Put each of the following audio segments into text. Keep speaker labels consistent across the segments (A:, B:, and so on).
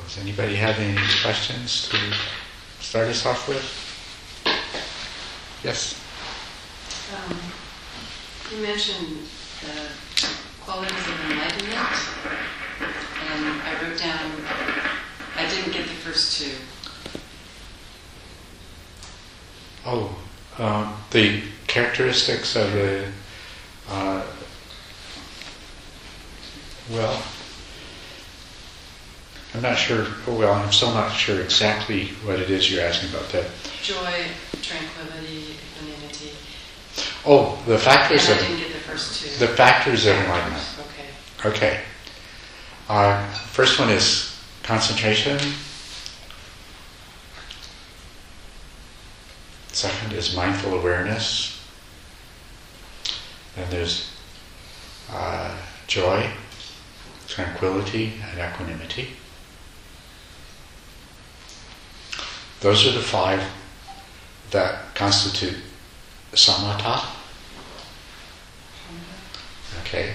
A: Does anybody have any questions to start us off with? Yes?
B: Um, you mentioned the qualities of enlightenment, and I wrote down, I didn't get the first two.
A: Oh, um, the characteristics of the. uh, well, I'm not sure, well, I'm still not sure exactly what it is you're asking about that.
B: Joy, tranquility, equanimity.
A: Oh, the factors
B: And
A: of,
B: I didn't get the first two.
A: the factors of enlightenment.
B: Okay.
A: Okay. Uh, first one is concentration. Second is mindful awareness. Then there's uh, joy, tranquility, and equanimity. Those are the five that constitute samatha. Okay.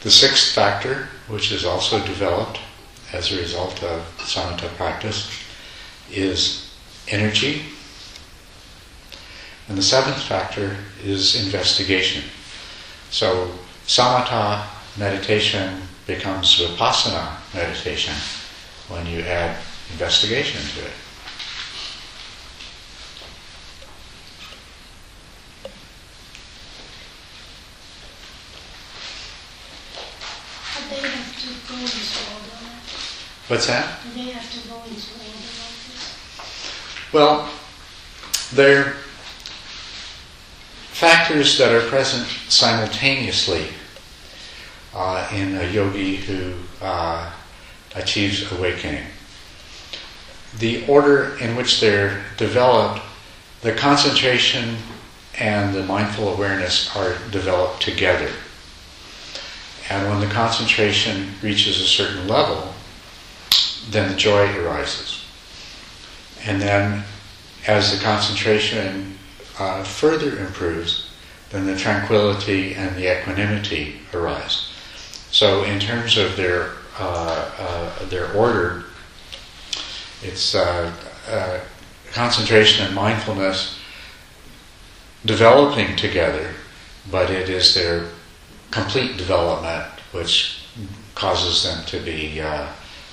A: The sixth factor, which is also developed as a result of samatha practice, is energy. And the seventh factor is investigation. So samatha meditation becomes vipassana meditation when you add investigation to it.
C: But they have to go into order.
A: What's that?
C: Do they have to go into order?
A: Well, they're factors that are present simultaneously uh, in a yogi who uh, achieves awakening. The order in which they're developed, the concentration and the mindful awareness are developed together. And when the concentration reaches a certain level, then the joy arises. And then, as the concentration uh, further improves, then the tranquility and the equanimity arise. So, in terms of their uh, uh, their order, it's uh, uh, concentration and mindfulness developing together, but it is their complete development which causes them to be uh,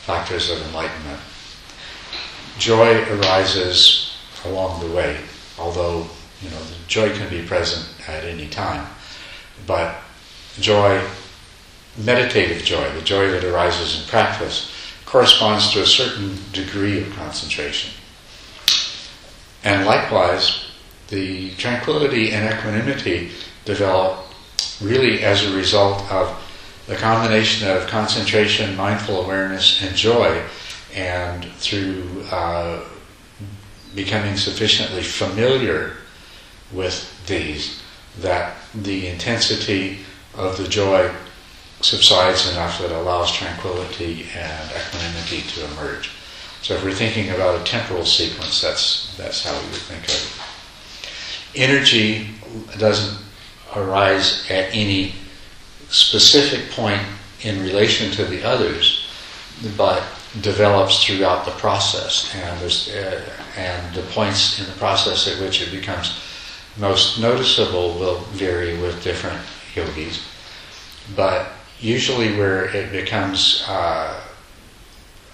A: factors of enlightenment. Joy arises along the way, although you know the joy can be present at any time, but joy, meditative joy, the joy that arises in practice, corresponds to a certain degree of concentration. And likewise, the tranquility and equanimity develop really as a result of the combination of concentration, mindful awareness, and joy, and through uh, becoming sufficiently familiar with these, that the intensity of the joy subsides enough that allows tranquility and equanimity to emerge. So if we're thinking about a temporal sequence, that's that's how we would think of it. Energy doesn't arise at any specific point in relation to the others, but develops throughout the process, and uh, and the points in the process at which it becomes most noticeable will vary with different yogis, but usually where it becomes uh,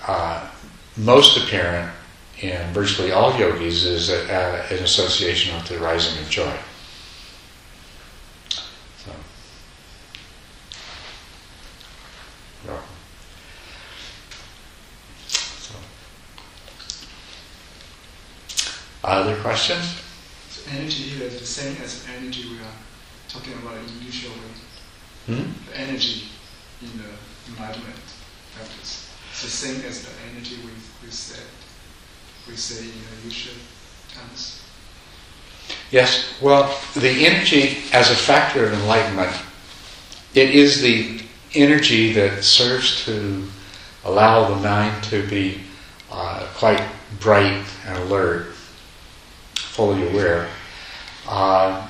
A: uh, most apparent in virtually all yogis is an association with the rising of joy. So, yeah. So. Other questions?
D: So energy here is the same as energy we are talking about in usual way.
A: Hmm?
D: The energy in the enlightenment practice. It's the same as the energy we, we said we say in the usual terms.
A: Yes, well, the energy as a factor of enlightenment, it is the energy that serves to allow the mind to be uh, quite bright and alert, fully aware. Uh,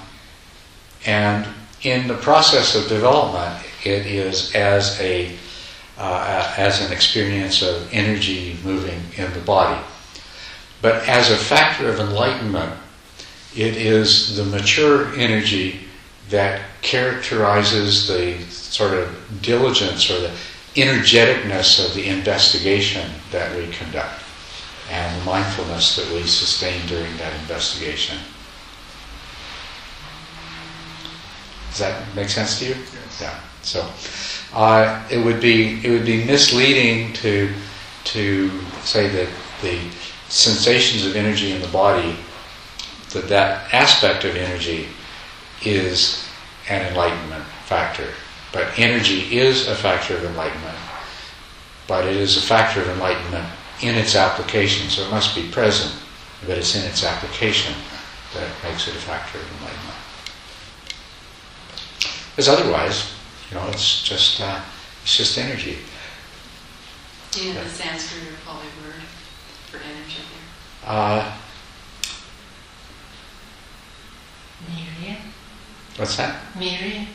A: and in the process of development, it is as a uh, as an experience of energy moving in the body. But as a factor of enlightenment, it is the mature energy that characterizes the sort of diligence or the energeticness of the investigation that we conduct and the mindfulness that we sustain during that investigation. Does that make sense to you?
D: Yes.
A: Yeah. So uh, it would be it would be misleading to to say that the sensations of energy in the body that that aspect of energy is an enlightenment factor. But energy is a factor of enlightenment, but it is a factor of enlightenment in its application. So it must be present, but it's in its application that makes it a factor of enlightenment. Because otherwise, you know, it's just uh, it's just energy.
B: Do you know the Sanskrit or Pali word for energy here?
A: Uh,
C: Miriam.
A: what's that?
C: Miriam.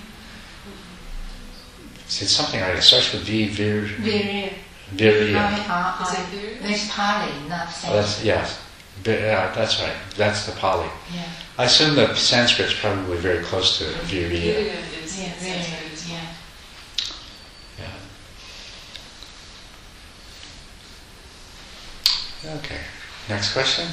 A: It's something like it starts with V, vir,
C: Virya.
A: Virya.
B: Uh,
C: is
B: it there?
C: That's Pali, not
A: Oh, that's yes, yeah, uh, that's right. That's the Pali.
C: Yeah.
A: I assume that Sanskrit's probably very close to virya.
B: Virya is
C: Yeah,
B: Sanskrit
C: Virya.
B: as well.
C: Yeah.
A: Yeah. Okay. Next question.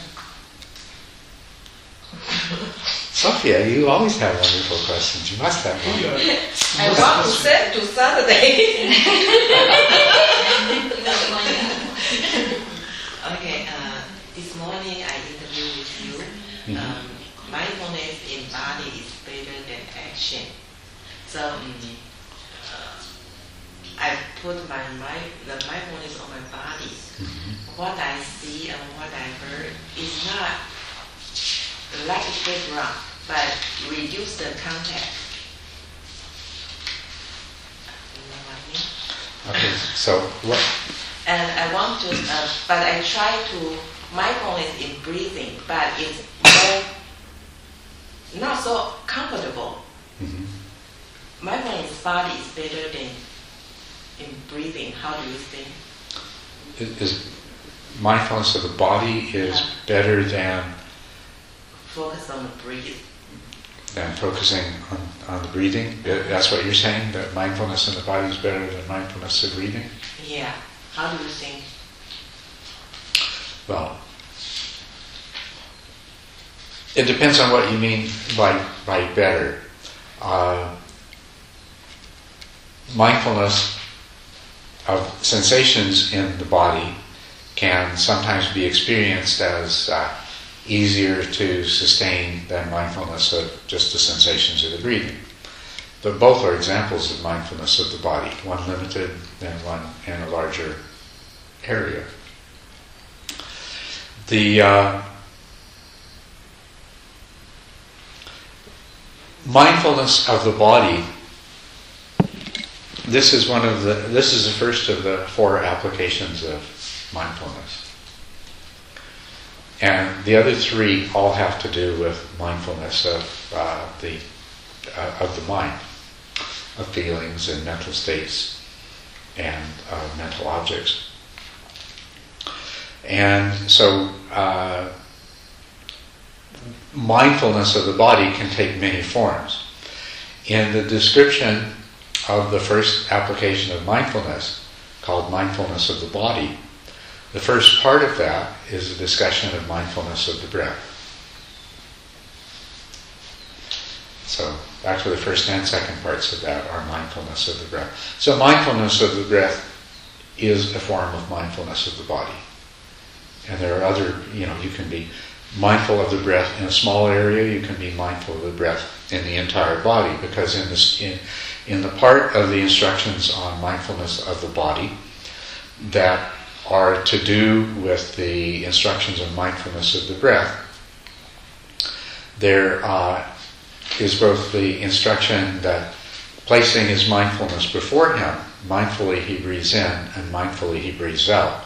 A: Sophia, you always have wonderful questions. You must have one.
E: I want to set to Saturday. okay, uh, this morning I interviewed with you. Um, mindfulness in body is better than action. So um, uh, I put my mind, the mindfulness on my body. What I see and what I heard is not like a background, but reduce the contact. You know what I mean?
A: Okay. So what?
E: And I want to, uh, but I try to mindfulness in breathing, but it's more not so comfortable.
A: mhm.
E: Mindfulness body is better than in breathing. How do you think?
A: Is- Is mindfulness of the body is better than
E: Focus on the breathe.
A: Than focusing on, on the breathing? That's what you're saying. That mindfulness in the body is better than mindfulness of breathing.
E: Yeah. How do you think?
A: Well, it depends on what you mean by by better. Uh, mindfulness of sensations in the body can sometimes be experienced as uh, easier to sustain than mindfulness of just the sensations of the breathing. But both are examples of mindfulness of the body, one limited and one in a larger area. The uh, mindfulness of the body. This is one of the. This is the first of the four applications of mindfulness, and the other three all have to do with mindfulness of uh, the uh, of the mind, of feelings and mental states, and uh, mental objects. And so, uh, mindfulness of the body can take many forms. In the description of the first application of mindfulness, called mindfulness of the body, the first part of that is a discussion of mindfulness of the breath. So, actually, the first and second parts of that are mindfulness of the breath. So, mindfulness of the breath is a form of mindfulness of the body. And there are other, you know, you can be mindful of the breath in a small area, you can be mindful of the breath in the entire body, because in, this, in, in the part of the instructions on mindfulness of the body that are to do with the instructions on mindfulness of the breath, there uh, is both the instruction that placing his mindfulness before him, mindfully he breathes in and mindfully he breathes out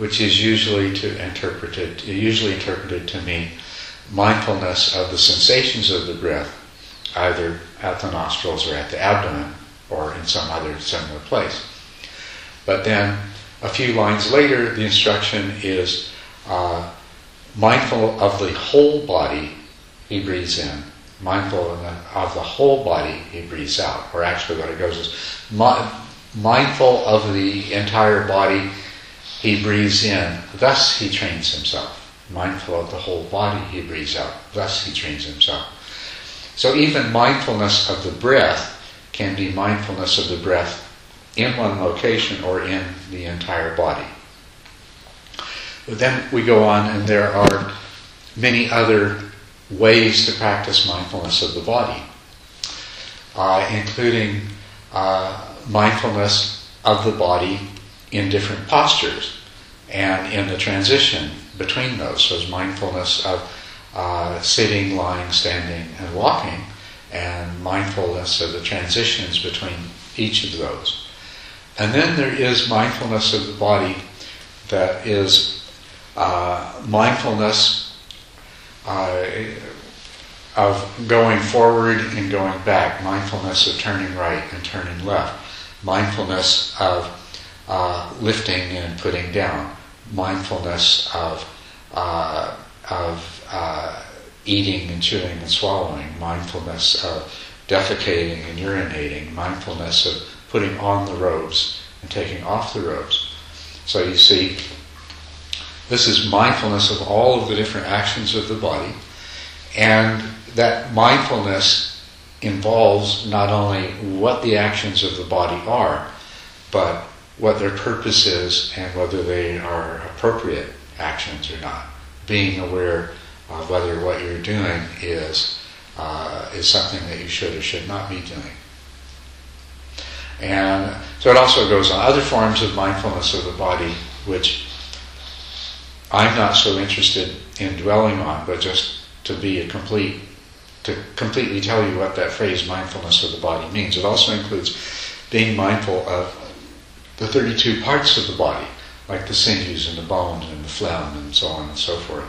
A: which is usually to interpret it, usually interpreted to mean mindfulness of the sensations of the breath, either at the nostrils or at the abdomen or in some other similar place. But then a few lines later, the instruction is uh, mindful of the whole body, he breathes in. Mindful of the, of the whole body, he breathes out. Or actually, what it goes is mi- mindful of the entire body, he breathes in. Thus, he trains himself. Mindful of the whole body, he breathes out. Thus, he trains himself. So, even mindfulness of the breath can be mindfulness of the breath in one location or in the entire body. But then we go on, and there are many other ways to practice mindfulness of the body, uh, including uh, mindfulness of the body in different postures and in the transition between those. So, mindfulness of uh, sitting, lying, standing, and walking, and mindfulness of the transitions between each of those. And then there is mindfulness of the body that is uh, mindfulness uh, of going forward and going back, mindfulness of turning right and turning left, mindfulness of uh, lifting and putting down, mindfulness of, uh, of uh, eating and chewing and swallowing, mindfulness of defecating and urinating, mindfulness of putting on the robes and taking off the robes. So you see, this is mindfulness of all of the different actions of the body, and that mindfulness involves not only what the actions of the body are, but what their purpose is and whether they are appropriate actions or not. Being aware of whether what you're doing is uh, is something that you should or should not be doing. And so it also goes on other forms of mindfulness of the body, which I'm not so interested in dwelling on, but just to be a complete, to completely tell you what that phrase mindfulness of the body means. It also includes being mindful of the 32 parts of the body, like the sinews and the bones and the phlegm and so on and so forth.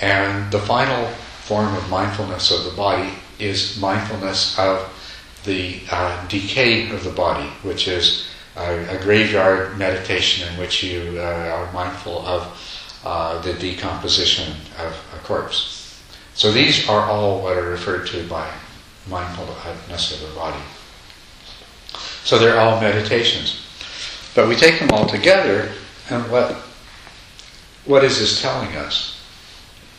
A: And the final form of mindfulness of the body is mindfulness of the uh, decay of the body, which is a, a graveyard meditation in which you uh, are mindful of uh, the decomposition of a corpse. So these are all what are referred to by mindfulness of the body. So they're all meditations. But we take them all together, and what, what is this telling us?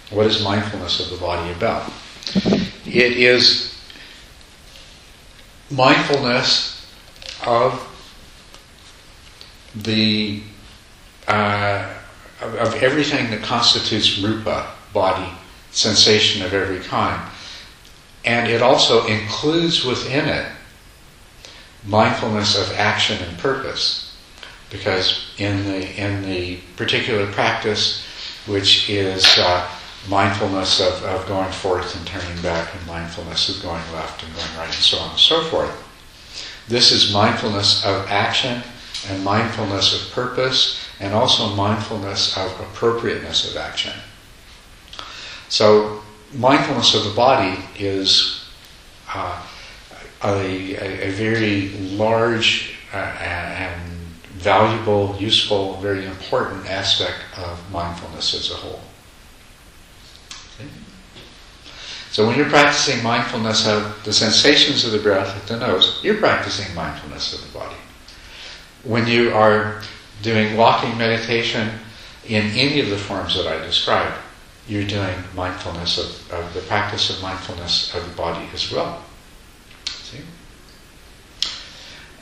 A: What is mindfulness of the body about? It is mindfulness of the uh, of, everything that constitutes rupa, body, sensation of every kind, and it also includes within it mindfulness of action and purpose, because in the in the particular practice, which is uh, mindfulness of, of going forth and turning back, and mindfulness of going left and going right, and so on and so forth. This is mindfulness of action and mindfulness of purpose, and also mindfulness of appropriateness of action. So, mindfulness of the body is uh, a, a, a, very large uh, and valuable, useful, very important aspect of mindfulness as a whole. So when you're practicing mindfulness of the sensations of the breath at the nose, you're practicing mindfulness of the body. When you are doing walking meditation in any of the forms that I described, you're doing mindfulness of, of the practice of mindfulness of the body as well. See?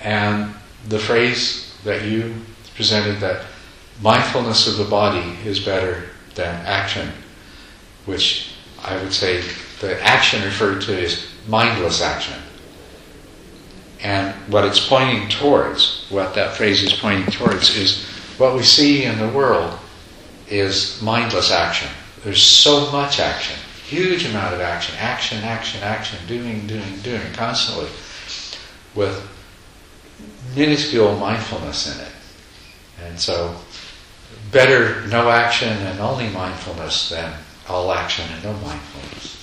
A: And the phrase that you presented that mindfulness of the body is better than action, which I would say the action referred to is mindless action. And what it's pointing towards, what that phrase is pointing towards, is what we see in the world is mindless action. There's so much action, huge amount of action, action, action, action, doing, doing, doing, constantly, with minuscule mindfulness in it. And so, better no action and only mindfulness than all action and no mindfulness.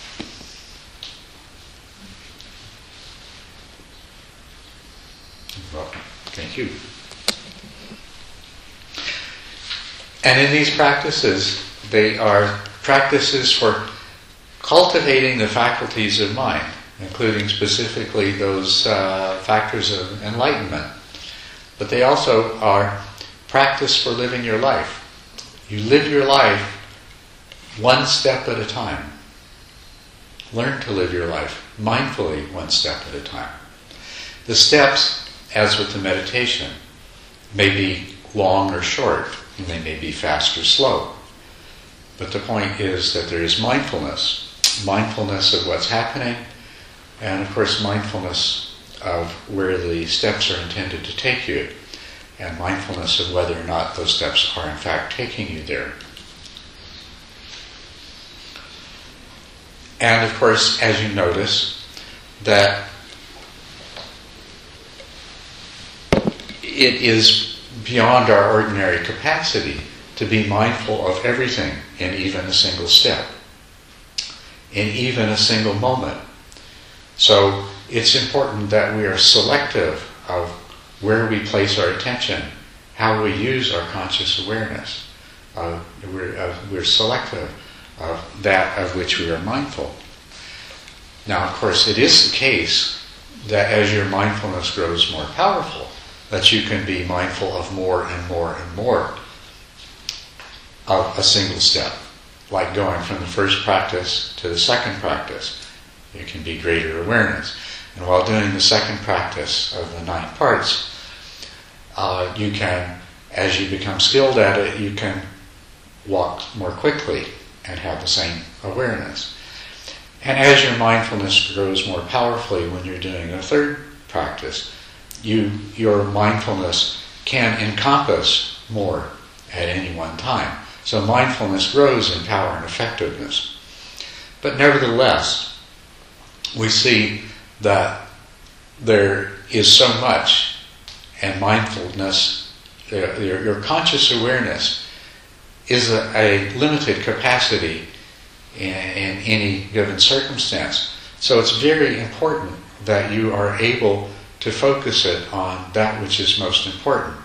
A: Well, thank you. And in these practices, they are practices for cultivating the faculties of mind, including specifically those uh, factors of enlightenment. But they also are practice for living your life. You live your life one step at a time. Learn to live your life mindfully one step at a time. The steps, as with the meditation, may be long or short, and they may be fast or slow. But the point is that there is mindfulness, mindfulness of what's happening, and of course, mindfulness of where the steps are intended to take you, and mindfulness of whether or not those steps are in fact taking you there. And of course, as you notice, that it is beyond our ordinary capacity to be mindful of everything in even a single step, in even a single moment. So it's important that we are selective of where we place our attention, how we use our conscious awareness. Uh, we're, uh, we're selective of that of which we are mindful. Now, of course, it is the case that as your mindfulness grows more powerful, that you can be mindful of more and more and more of a single step, like going from the first practice to the second practice. It can be greater awareness. And while doing the second practice of the nine parts, uh, you can, as you become skilled at it, you can walk more quickly and have the same awareness. And as your mindfulness grows more powerfully when you're doing a third practice, you, your mindfulness can encompass more at any one time. So mindfulness grows in power and effectiveness. But nevertheless, we see that there is so much, and mindfulness, uh, your, your conscious awareness, is a, a limited capacity in, in any given circumstance. So it's very important that you are able to focus it on that which is most important.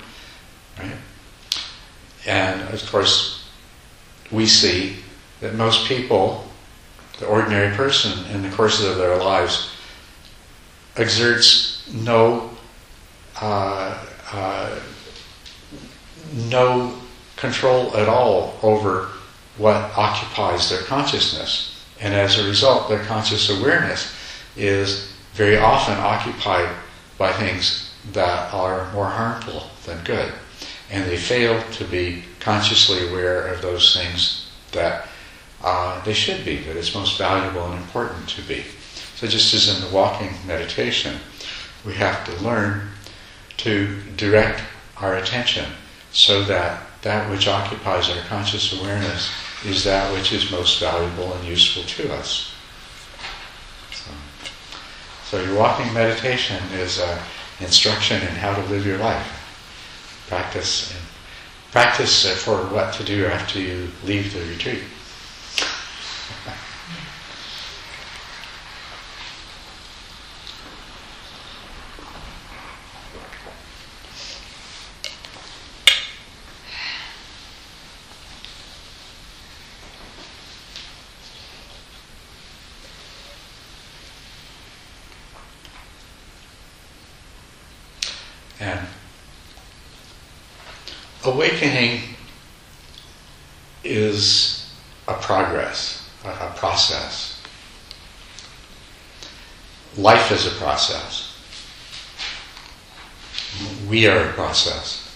A: Right? And of course, we see that most people, the ordinary person, in the course of their lives, exerts no uh, uh, no control at all over what occupies their consciousness. And as a result, their conscious awareness is very often occupied by things that are more harmful than good. And they fail to be consciously aware of those things that uh, they should be, that it's most valuable and important to be. So, just as in the walking meditation, we have to learn to direct our attention so that that which occupies our conscious awareness is that which is most valuable and useful to us. So, your walking meditation is an instruction in how to live your life. Practice practice uh, for what to do after you leave the retreat. And awakening is progress, a process. Life is a process. We are a process.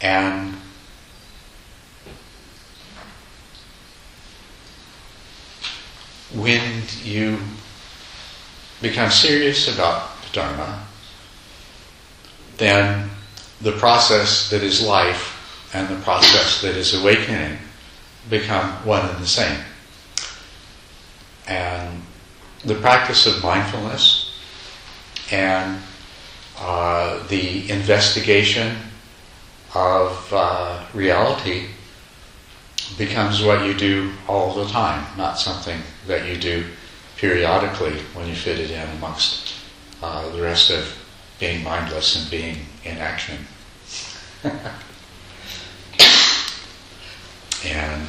A: And when you become serious about the Dharma, then the process that is life and the process that is awakening become one and the same. And the practice of mindfulness and uh, the investigation of uh, reality becomes what you do all the time, not something that you do periodically when you fit it in amongst uh, the rest of being mindless and being in action. and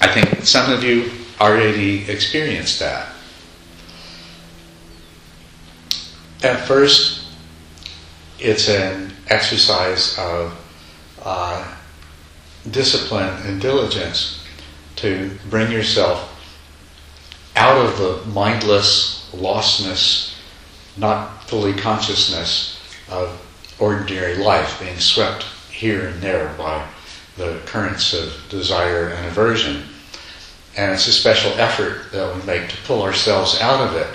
A: I think some of you already experienced that. At first, it's an exercise of uh, discipline and diligence to bring yourself out of the mindless lostness, not fully consciousness of ordinary life, being swept here and there by the currents of desire and aversion. And it's a special effort that we make to pull ourselves out of it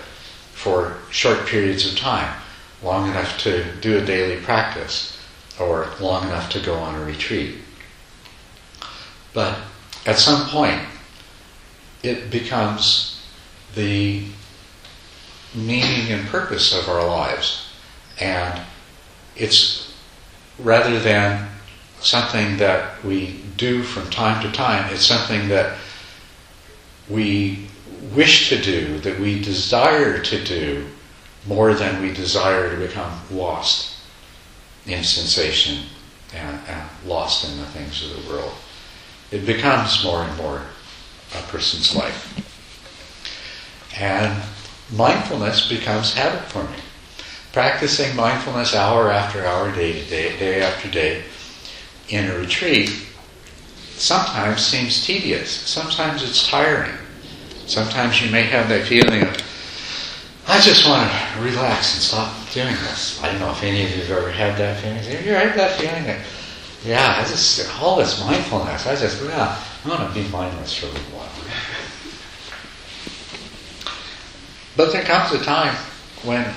A: for short periods of time, long enough to do a daily practice, or long enough to go on a retreat. But at some point, it becomes the meaning and purpose of our lives. And it's rather than something that we do from time to time, it's something that we wish to do, that we desire to do, more than we desire to become lost in sensation and, and lost in the things of the world. It becomes more and more a person's life. And mindfulness becomes habit forming. Practicing mindfulness hour after hour, day to day, day after day, in a retreat sometimes seems tedious. Sometimes it's tiring. Sometimes you may have that feeling of, I just want to relax and stop doing this. I don't know if any of you have ever had that feeling. Have you ever had that feeling that, yeah, I just, all this mindfulness, I just, yeah, I want to be mindless for a little while. But there comes a time when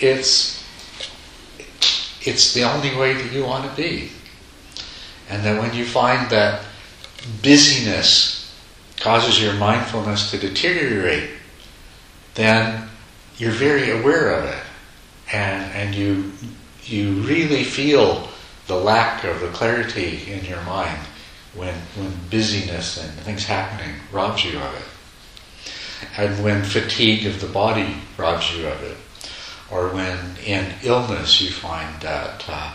A: it's it's the only way that you want to be. And then when you find that busyness causes your mindfulness to deteriorate, then you're very aware of it. And, and you, you really feel the lack of the clarity in your mind when, when busyness and things happening robs you of it. And when fatigue of the body robs you of it. Or when in illness you find that uh,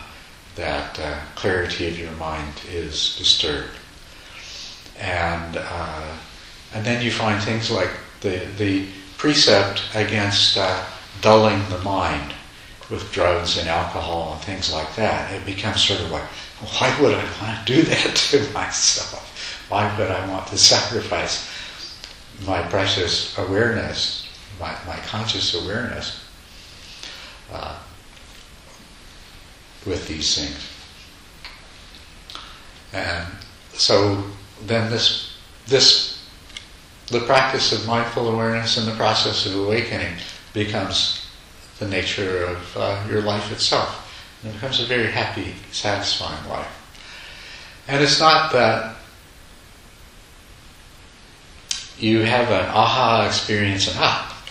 A: that uh, clarity of your mind is disturbed. And, uh, and then you find things like the, the precept against uh, dulling the mind with drugs and alcohol and things like that. It becomes sort of like, why would I want to do that to myself? Why would I want to sacrifice my precious awareness, my, my conscious awareness? Uh, with these things. And so then this this the practice of mindful awareness and the process of awakening becomes the nature of uh, your life itself. And it becomes a very happy, satisfying life. And it's not that you have an aha experience and ah,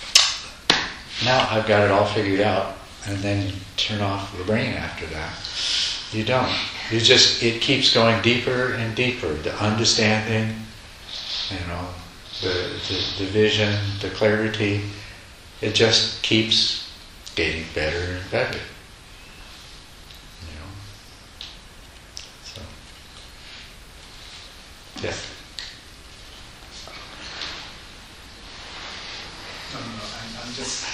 A: now I've got it all figured out and then turn off the brain after that. You don't. You just, it keeps going deeper and deeper. The understanding, you know, the, the, the vision, the clarity, it just keeps getting better and better. You know? So, yeah.
D: No, no, I'm, I'm just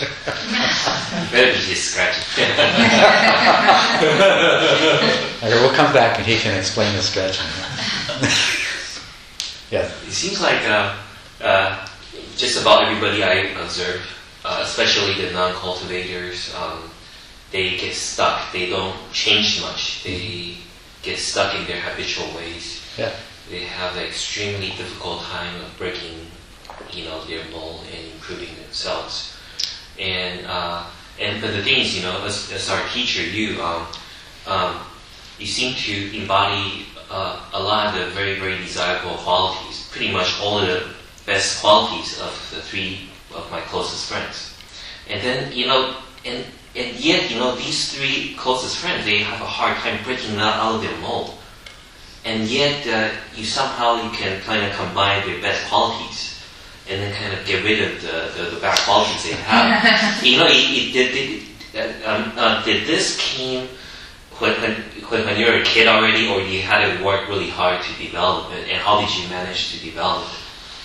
D: scratching.
F: Better be just scratching.
A: Okay, we'll come back and he can explain the stretching. yeah.
F: It seems like uh, uh, just about everybody I observe, uh, especially the non-cultivators, um, they get stuck. They don't change much. They get stuck in their habitual ways.
A: Yeah.
F: They have an extremely difficult time of breaking, you know, their mold and improving themselves. And uh, and but the thing is, you know, as, as our teacher, you um, um, you seem to embody uh, a lot of the very, very desirable qualities, pretty much all of the best qualities of the three of my closest friends. And then, you know, and, and yet, you know, these three closest friends, they have a hard time breaking out, of their mold. And yet, uh, you somehow you can kind of combine their best qualities and then kind of get rid of the, the, the bad qualities they have. you know, it, it, did, did, uh, um, uh, did this came when, when, when, when you're a kid already, or you had to work really hard to develop it, and how did you manage to develop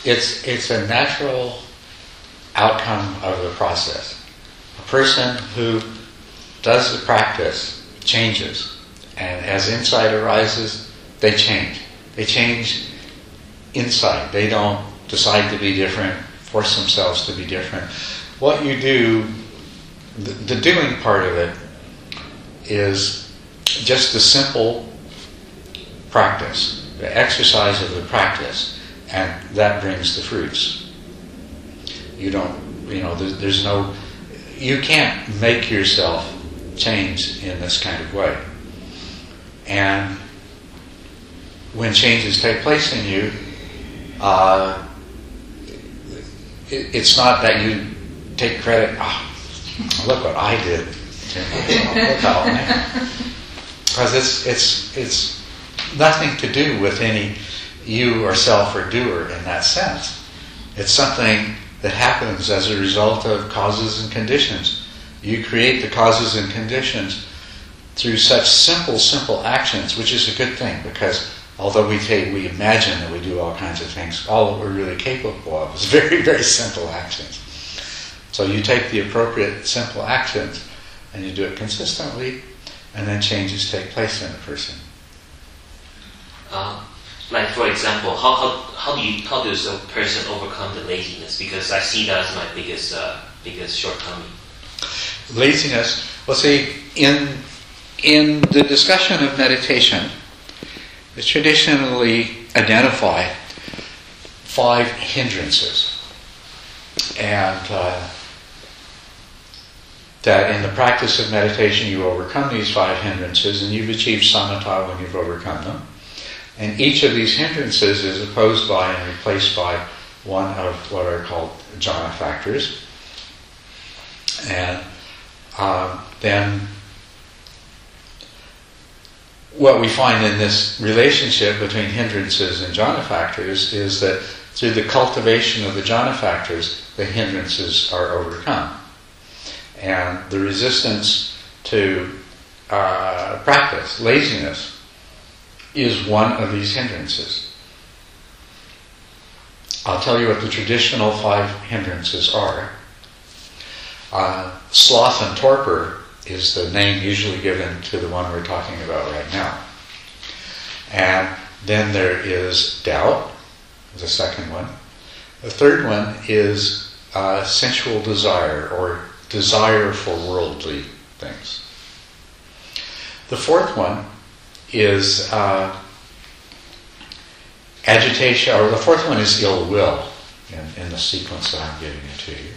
F: it?
A: It's, it's a natural outcome of the process. A person who does the practice changes, and as insight arises, they change. They change inside. They don't decide to be different, force themselves to be different. What you do, the, the doing part of it, is just the simple practice, the exercise of the practice, and that brings the fruits. You don't, you know, there's, there's no, you can't make yourself change in this kind of way. And when changes take place in you, uh, it, it's not that you take credit. Oh, look what I did. Because it's it's it's nothing to do with any you or self or doer in that sense. It's something that happens as a result of causes and conditions. You create the causes and conditions through such simple, simple actions, which is a good thing because although we take, we imagine that we do all kinds of things, all that we're really capable of is very, very simple actions. So you take the appropriate simple actions and you do it consistently, and then changes take place in the person.
F: Uh, like for example, how, how, how do you how does a person overcome the laziness? Because I see that as my biggest uh, biggest shortcoming.
A: Laziness. Well, see, in in the discussion of meditation, it's traditionally identify five hindrances, and uh, that in the practice of meditation you overcome these five hindrances, and you've achieved samatha when you've overcome them. And each of these hindrances is opposed by and replaced by one of what are called jhana factors. And um, then what we find in this relationship between hindrances and jhana factors is that through the cultivation of the jhana factors, the hindrances are overcome. And the resistance to uh, practice, laziness, is one of these hindrances. I'll tell you what the traditional five hindrances are. Uh, sloth and torpor is the name usually given to the one we're talking about right now. And then there is doubt, the second one. The third one is uh, sensual desire or desire for worldly things. The fourth one is uh, agitation, or the fourth one is ill will in, in, the sequence that I'm giving it to you.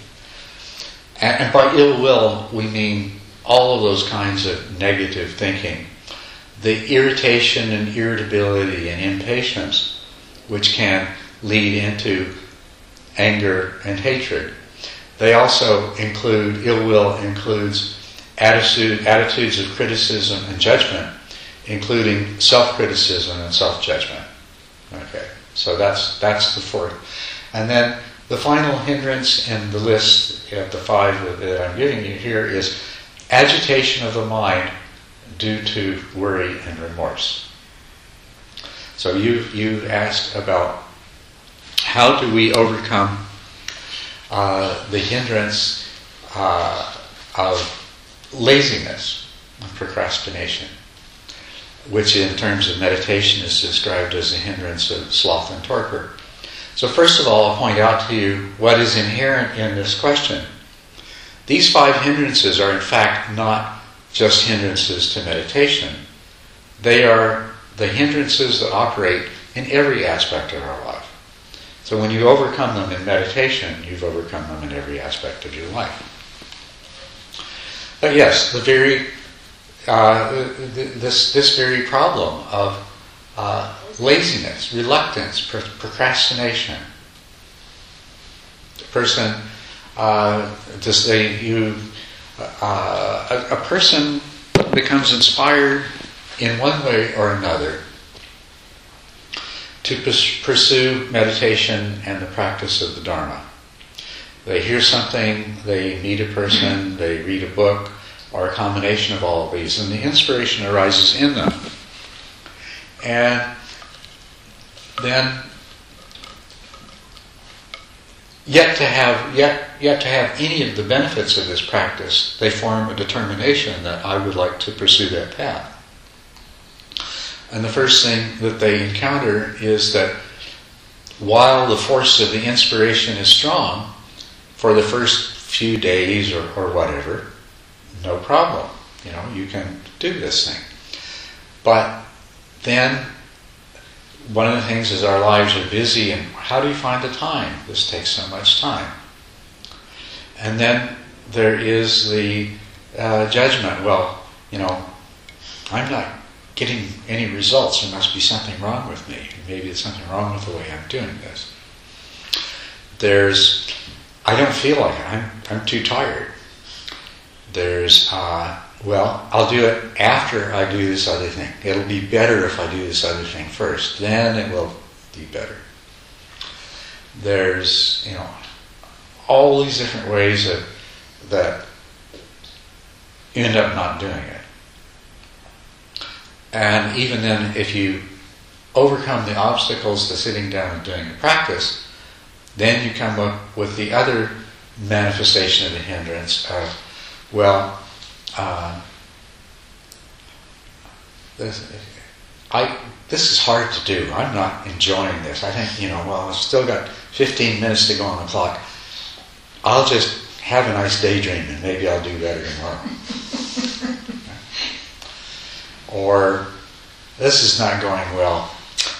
A: And, and by ill will, we mean all of those kinds of negative thinking, the irritation and irritability and impatience, which can lead into anger and hatred. They also include, ill will includes attitude, attitudes of criticism and judgment, including self-criticism and self-judgment. Okay, so that's, that's the fourth. And then the final hindrance in the list of the five that I'm giving you here is agitation of the mind due to worry and remorse. So you you asked about how do we overcome uh, the hindrance uh, of laziness, of procrastination, which in terms of meditation is described as a hindrance of sloth and torpor. So first of all, I'll point out to you what is inherent in this question. These five hindrances are in fact not just hindrances to meditation. They are the hindrances that operate in every aspect of our life. So when you overcome them in meditation, you've overcome them in every aspect of your life. But yes, the very uh, this this very problem of uh, laziness, reluctance, procrastination. The person uh, to say you, uh, a, a person becomes inspired in one way or another to pursue meditation and the practice of the Dharma. They hear something, they meet a person, they read a book, or a combination of all of these, and the inspiration arises in them. And then yet to have yet yet to have any of the benefits of this practice, they form a determination that I would like to pursue that path. And the first thing that they encounter is that while the force of the inspiration is strong, for the first few days or, or whatever, no problem. You know, you can do this thing. But then one of the things is our lives are busy and how do you find the time? This takes so much time. And then there is the uh, judgment. Well, you know, I'm not getting any results. There must be something wrong with me. Maybe there's something wrong with the way I'm doing this. There's, I don't feel like it. I'm, I'm too tired. There's, uh, well, I'll do it after I do this other thing. It'll be better if I do this other thing first. Then it will be better. There's, you know, all these different ways that, that you end up not doing it. And even then, if you overcome the obstacles to sitting down and doing the practice, then you come up with the other manifestation of the hindrance of, well, uh, this, I, this is hard to do. I'm not enjoying this. I think, you know, well, I've still got 15 minutes to go on the clock. I'll just have a nice daydream and maybe I'll do better tomorrow. or, this is not going well.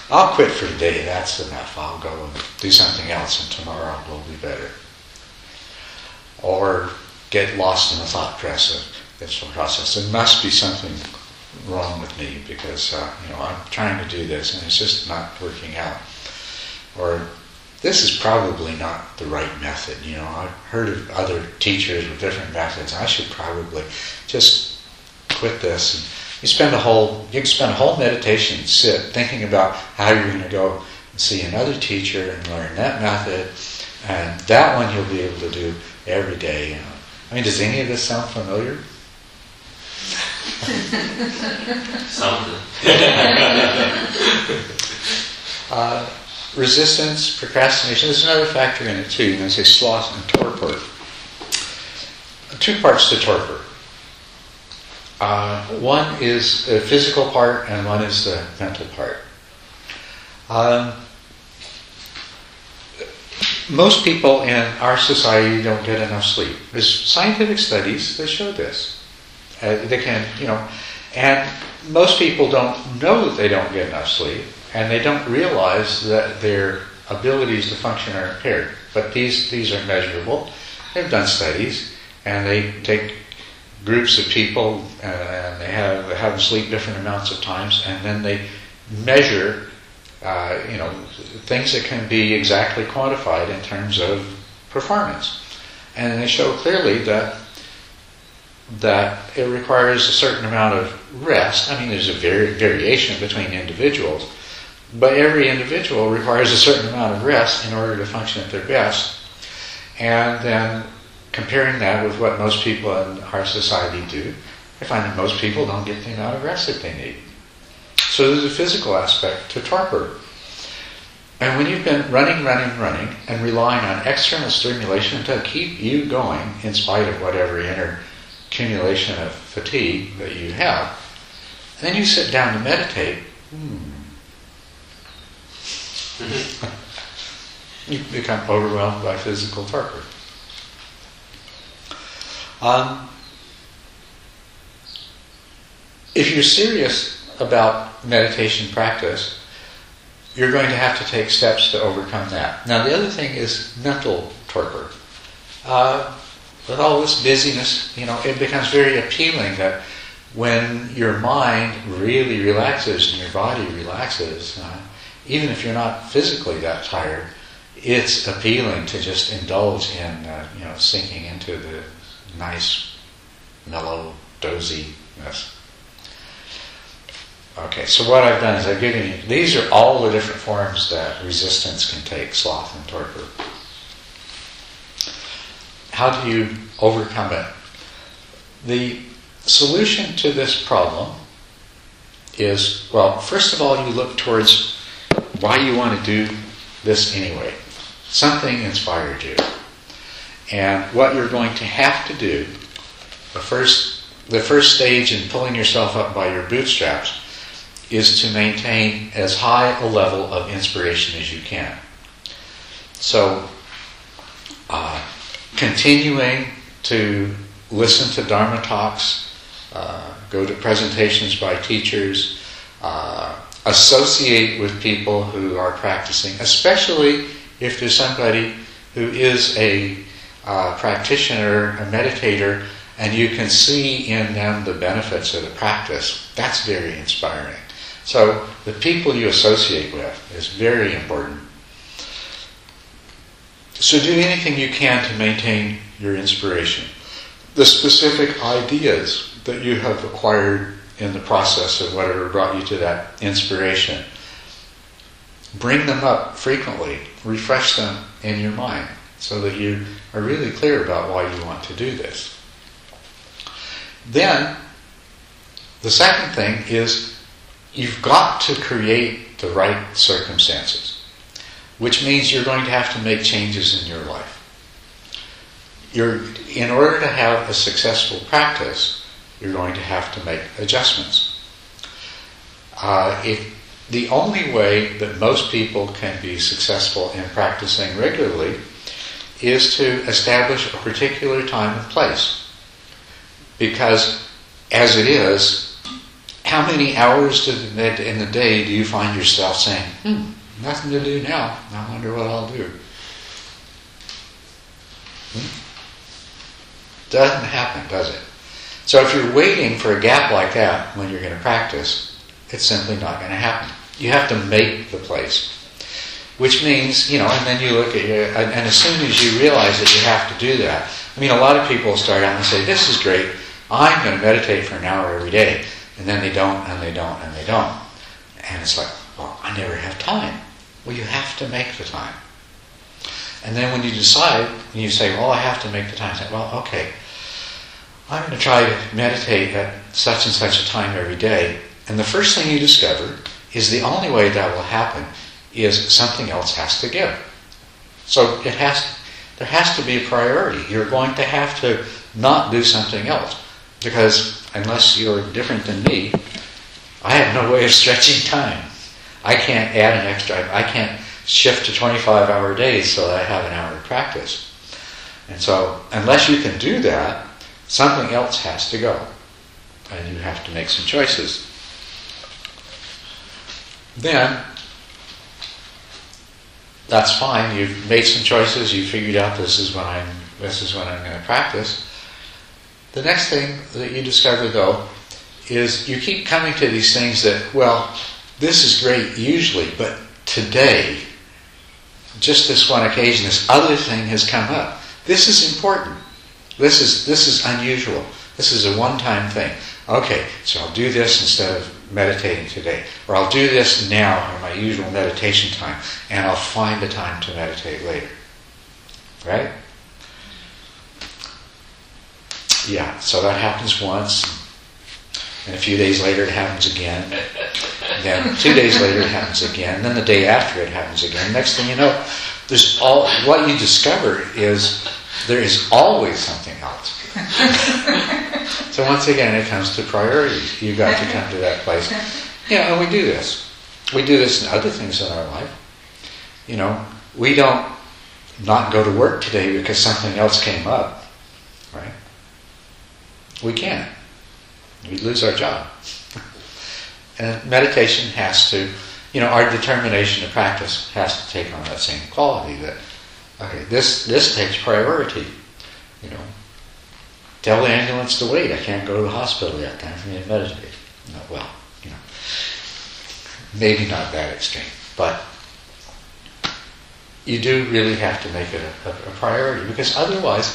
A: I'll quit for today. That's enough. I'll go and do something else and tomorrow will be better. Or get lost in the thought process. process. There must be something wrong with me because uh, you know I'm trying to do this and it's just not working out. Or this is probably not the right method. You know, I've heard of other teachers with different methods. I should probably just quit this. And you spend a whole you can spend a whole meditation sit thinking about how you're going to go and see another teacher and learn that method, and that one you'll be able to do every day. You know. I mean, does any of this sound familiar?
F: Something.
A: uh, resistance, procrastination, there's another factor in it too. You say sloth and torpor. Two parts to torpor. Uh, one is the physical part, and one is the mental part. Um, most people in our society don't get enough sleep. There's scientific studies that show this. Uh, they can, you know, and most people don't know that they don't get enough sleep, and they don't realize that their abilities to function are impaired. But these these are measurable. They've done studies, and they take groups of people uh, and they have have them sleep different amounts of times, and then they measure uh, you know, things that can be exactly quantified in terms of performance. And they show clearly that that it requires a certain amount of rest. I mean, there's a vari- variation between individuals, but every individual requires a certain amount of rest in order to function at their best. And then comparing that with what most people in our society do, I find that most people don't get the amount of rest that they need. So there's a physical aspect to torpor. And when you've been running, running, running, and relying on external stimulation to keep you going in spite of whatever inner accumulation of fatigue that you have, and then you sit down to meditate, hmm. you become overwhelmed by physical torpor. Um, if you're serious about meditation practice, you're going to have to take steps to overcome that. Now, the other thing is mental torpor. Uh, with all this busyness, you know, it becomes very appealing that when your mind really relaxes and your body relaxes, uh, even if you're not physically that tired, it's appealing to just indulge in, uh, you know, sinking into the nice, mellow doziness. Okay, so what I've done is I've given you, these are all the different forms that resistance can take, sloth and torpor. How do you overcome it? The solution to this problem is well, first of all, you look towards why you want to do this anyway. Something inspired you. And what you're going to have to do, the first, the first stage in pulling yourself up by your bootstraps, is to maintain as high a level of inspiration as you can. So, uh, continuing to listen to Dharma talks, uh, go to presentations by teachers, uh, associate with people who are practicing, especially if there's somebody who is a uh, practitioner, a meditator, and you can see in them the benefits of the practice. That's very inspiring. So the people you associate with is very important. So do anything you can to maintain your inspiration. The specific ideas that you have acquired in the process of whatever brought you to that inspiration, bring them up frequently, refresh them in your mind so that you are really clear about why you want to do this. Then, the second thing is you've got to create the right circumstances, which means you're going to have to make changes in your life. You're, in order to have a successful practice, you're going to have to make adjustments. Uh, if the only way that most people can be successful in practicing regularly is to establish a particular time and place. Because as it is, how many hours in the day do you find yourself saying, hmm, nothing to do now, I wonder what I'll do? Hmm? Doesn't happen, does it? So if you're waiting for a gap like that when you're going to practice, it's simply not going to happen. You have to make the place. Which means, you know, and then you look at your, and as soon as you realize that you have to do that, I mean, a lot of people start out and say, this is great, I'm going to meditate for an hour every day. And then they don't, and they don't, and they don't. And it's like, well, I never have time. Well, you have to make the time. And then when you decide, and you say, well, I have to make the time, say, well, okay, I'm going to try to meditate at such and such a time every day. And the first thing you discover is the only way that will happen is something else has to give. So it has, there has to be a priority. You're going to have to not do something else. Because unless you're different than me, I have no way of stretching time. I can't add an extra, I can't shift to 25 hour days so that I have an hour of practice. And so, unless you can do that, something else has to go. And you have to make some choices. Then, that's fine. You've made some choices. You figured out this is when I'm this is when I'm going to practice. The next thing that you discover, though, is you keep coming to these things that well, this is great usually, but today, just this one occasion, this other thing has come up. This is important. This is this is unusual. This is a one-time thing. Okay, so I'll do this instead of meditating today. Or I'll do this now in my usual meditation time, and I'll find the time to meditate later. Right? Yeah, so that happens once, and a few days later it happens again. Then two days later it happens again. Then the day after it happens again. Next thing you know, there's all what you discover is there is always something else. so once again, it comes to priorities. You've got to come to that place. Yeah, and we do this. We do this in other things in our life. You know, we don't not go to work today because something else came up, right? We can't. We lose our job. And meditation has to, you know, our determination to practice has to take on that same quality that, okay, this, this takes priority, you know. Tell the ambulance to wait. I can't go to the hospital yet. Time for me to meditate. No, well, you know, maybe not that extreme, but you do really have to make it a, a, a priority because otherwise,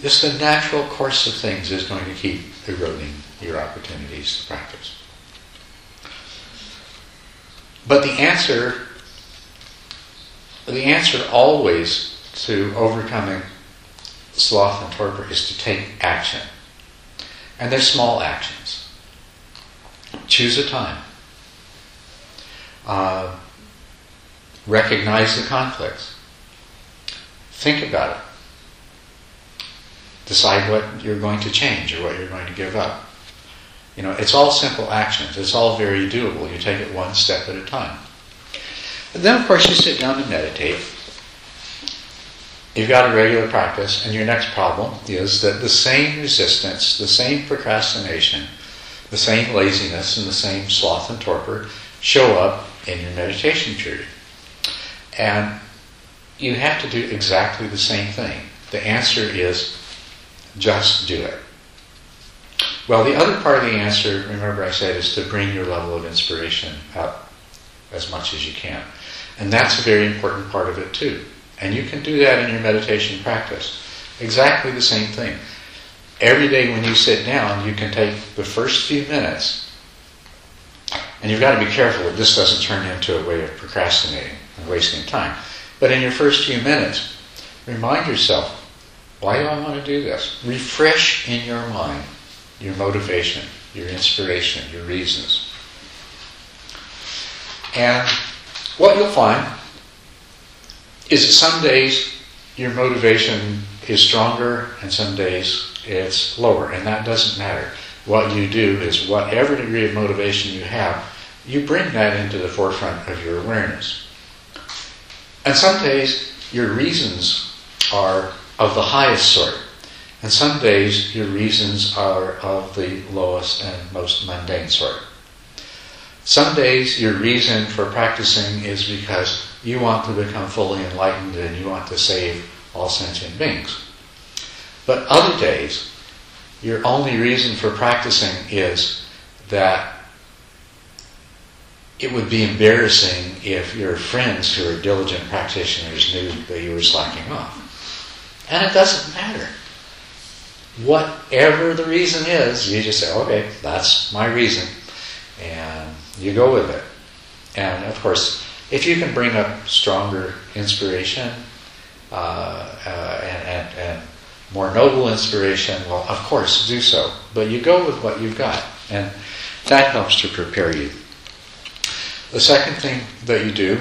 A: just the natural course of things is going to keep eroding your opportunities to practice. But the answer, the answer always to overcoming sloth and torpor is to take action. And they're small actions. Choose a time. Uh, recognize the conflicts. Think about it. Decide what you're going to change or what you're going to give up. You know, it's all simple actions. It's all very doable. You take it one step at a time. And then, of course, you sit down to meditate. You've got a regular practice, and your next problem is that the same resistance, the same procrastination, the same laziness, and the same sloth and torpor show up in your meditation period. And you have to do exactly the same thing. The answer is just do it. Well, the other part of the answer, remember I said, is to bring your level of inspiration up as much as you can. And that's a very important part of it too. And you can do that in your meditation practice. Exactly the same thing. Every day when you sit down, you can take the first few minutes, and you've got to be careful that this doesn't turn into a way of procrastinating and wasting time. But in your first few minutes, remind yourself, why do I want to do this? Refresh in your mind your motivation, your inspiration, your reasons. And what you'll find is that some days your motivation is stronger and some days it's lower, and that doesn't matter. What you do is whatever degree of motivation you have, you bring that into the forefront of your awareness. And some days your reasons are of the highest sort. And some days your reasons are of the lowest and most mundane sort. Some days your reason for practicing is because you want to become fully enlightened and you want to save all sentient beings. But other days, your only reason for practicing is that it would be embarrassing if your friends who are diligent practitioners knew that you were slacking off. And it doesn't matter. Whatever the reason is, you just say, okay, that's my reason. And you go with it. And of course, if you can bring up stronger inspiration uh, uh, and, and, and more noble inspiration, well, of course, do so. But you go with what you've got. And that helps to prepare you. The second thing that you do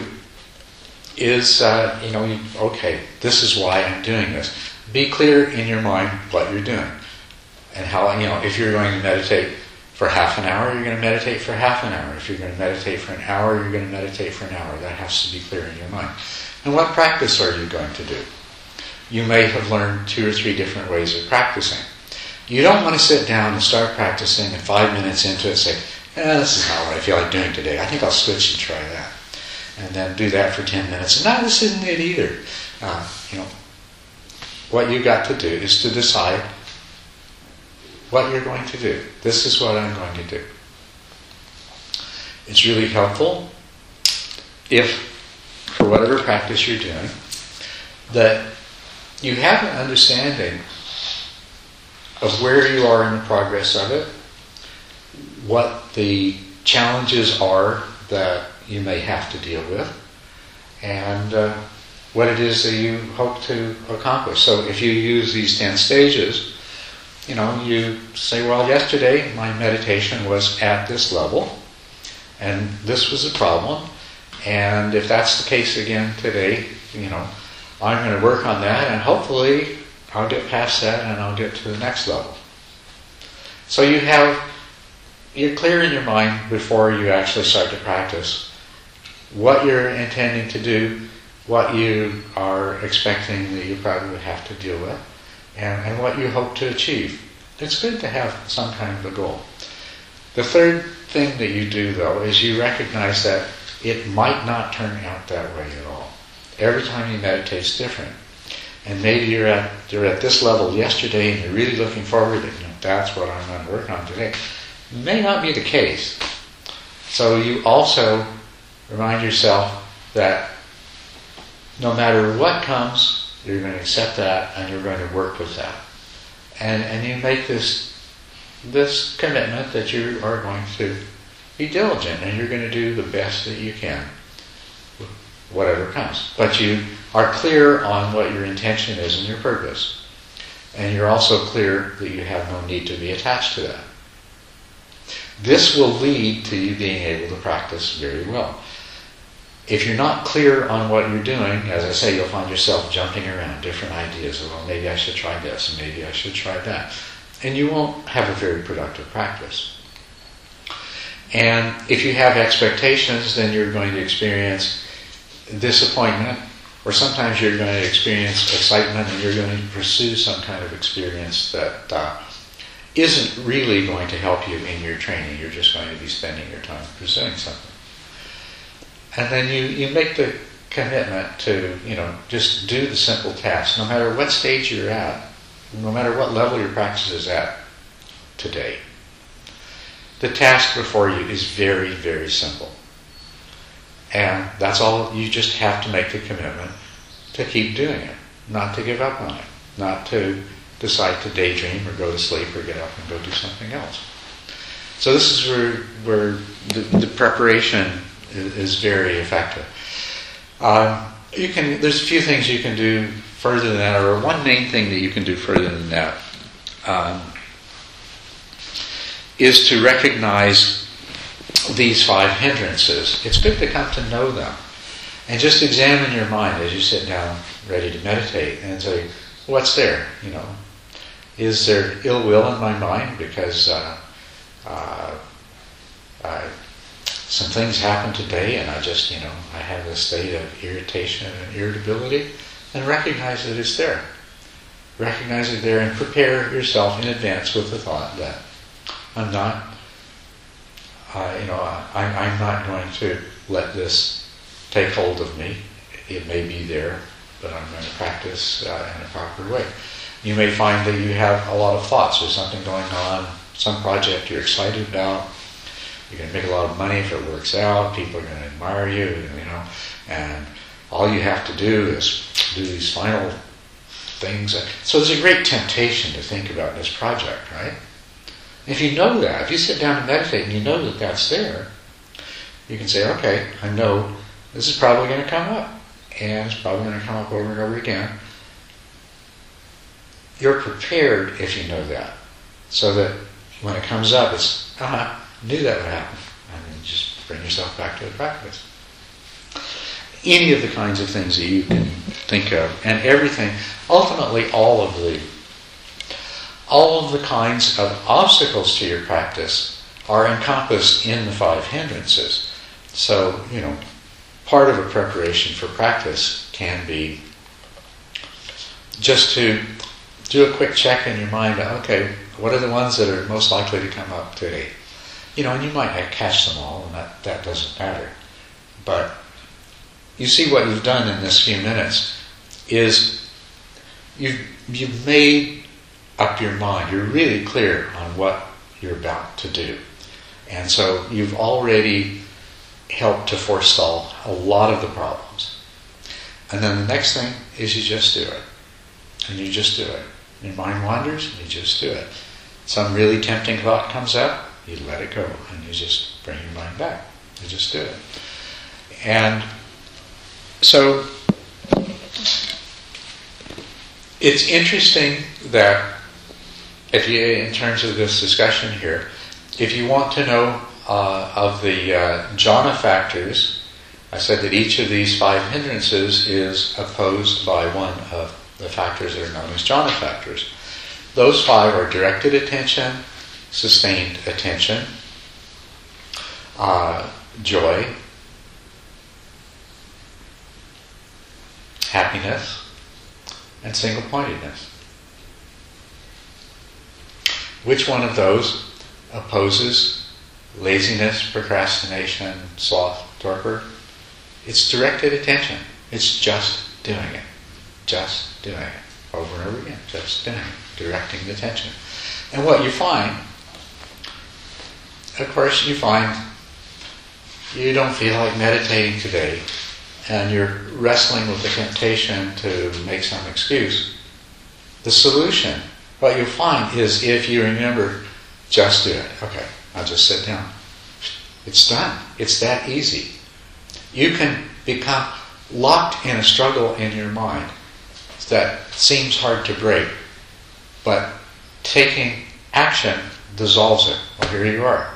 A: is, uh, you know, you, okay, this is why I'm doing this. Be clear in your mind what you're doing. And how, you know, if you're going to meditate for half an hour, you're going to meditate for half an hour. If you're going to meditate for an hour, you're going to meditate for an hour. That has to be clear in your mind. And what practice are you going to do? You may have learned two or three different ways of practicing. You don't want to sit down and start practicing and five minutes into it say, eh, this is not what I feel like doing today. I think I'll switch and try that. And then do that for 10 minutes. And now this isn't it either. Uh, you know, what you got to do is to decide what you're going to do. This is what I'm going to do. It's really helpful if, for whatever practice you're doing, that you have an understanding of where you are in the progress of it, what the challenges are that you may have to deal with, and uh, what it is that you hope to accomplish. So if you use these 10 stages, you know, you say, well, yesterday my meditation was at this level, and this was a problem, and if that's the case again today, you know, I'm going to work on that, and hopefully I'll get past that and I'll get to the next level. So you have, you're clear in your mind before you actually start to practice what you're intending to do, what you are expecting that you probably would have to deal with and, and what you hope to achieve. It's good to have some kind of a goal. The third thing that you do, though, is you recognize that it might not turn out that way at all. Every time you meditate is different. And maybe you're at, you're at this level yesterday and you're really looking forward to, you know, that's what I'm going to work on today. It may not be the case. So you also remind yourself that no matter what comes, you're going to accept that and you're going to work with that. And, and you make this, this commitment that you are going to be diligent and you're going to do the best that you can, whatever comes. But you are clear on what your intention is and your purpose. And you're also clear that you have no need to be attached to that. This will lead to you being able to practice very well. If you're not clear on what you're doing, as I say, you'll find yourself jumping around different ideas. Well, maybe I should try this, maybe I should try that. And you won't have a very productive practice. And if you have expectations, then you're going to experience disappointment, or sometimes you're going to experience excitement and you're going to pursue some kind of experience that uh, not really going to help you in your training. You're just going to be spending your time pursuing something. And then you, you make the commitment to, you know, just do the simple task, no matter what stage you're at, no matter what level your practice is at today. The task before you is very, very simple. And that's all, you just have to make the commitment to keep doing it, not to give up on it, not to decide to daydream or go to sleep or get up and go do something else. So this is where, where the, the preparation is, very effective. Um, you can, there's a few things you can do further than that, or one main thing that you can do further than that um, is to recognize these five hindrances. It's good to come to know them. And just examine your mind as you sit down ready to meditate and say, what's there? You know, is there ill will in my mind because uh, uh, I, some things happened today and I just, you know, I have a state of irritation and irritability? And recognize that it's there. Recognize it there and prepare yourself in advance with the thought that I'm not, uh, you know, I, I'm not going to let this take hold of me. It may be there, but I'm going to practice uh, in a proper way. You may find that you have a lot of thoughts. There's something going on, some project you're excited about. You're going to make a lot of money if it works out. People are going to admire you, you know, and all you have to do is do these final things. So there's a great temptation to think about this project, right? If you know that, if you sit down and meditate and you know that that's there, you can say, okay, I know this is probably going to come up. And it's probably going to come up over and over again. You're prepared if you know that. So that when it comes up, it's, uh-huh, knew that would happen. And just bring yourself back to the practice. Any of the kinds of things that you can think of, and everything, ultimately all of the all of the kinds of obstacles to your practice are encompassed in the five hindrances. So, you know, part of a preparation for practice can be just to do a quick check in your mind okay, what are the ones that are most likely to come up today? You know, and you might catch them all, and that, that doesn't matter. But you see what you've done in this few minutes is you've, you've made up your mind. You're really clear on what you're about to do. And so you've already helped to forestall a lot of the problems. And then the next thing is you just do it. And you just do it. Your mind wanders, and you just do it. Some really tempting thought comes up, you let it go, and you just bring your mind back. You just do it. And so it's interesting that if you, in terms of this discussion here, if you want to know uh, of the uh, jhana factors, I said that each of these five hindrances is opposed by one of the factors that are known as jhana factors. Those five are directed attention, sustained attention, uh, joy, happiness, and single pointedness. Which one of those opposes laziness, procrastination, sloth, torpor. It's directed attention. It's just doing it. Just doing it. Over and over again. Just doing it. Directing the attention. And what you find, of course, you find you don't feel like meditating today and you're wrestling with the temptation to make some excuse. The solution, what you'll find is if you remember, just do it. Okay, I'll just sit down. It's done. It's that easy. You can become locked in a struggle in your mind that seems hard to break. But taking action dissolves it. Well, here you are.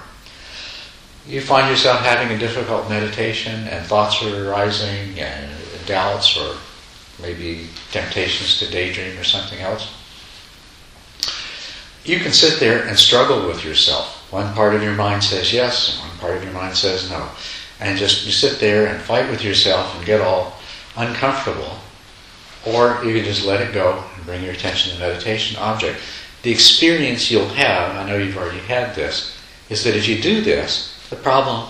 A: You find yourself having a difficult meditation and thoughts are arising and doubts or maybe temptations to daydream or something else. You can sit there and struggle with yourself. One part of your mind says yes, and one part of your mind says no. And just you sit there and fight with yourself and get all uncomfortable. Or you can just let it go and bring your attention to the meditation object. The experience you'll have, I know you've already had this, is that if you do this, the problem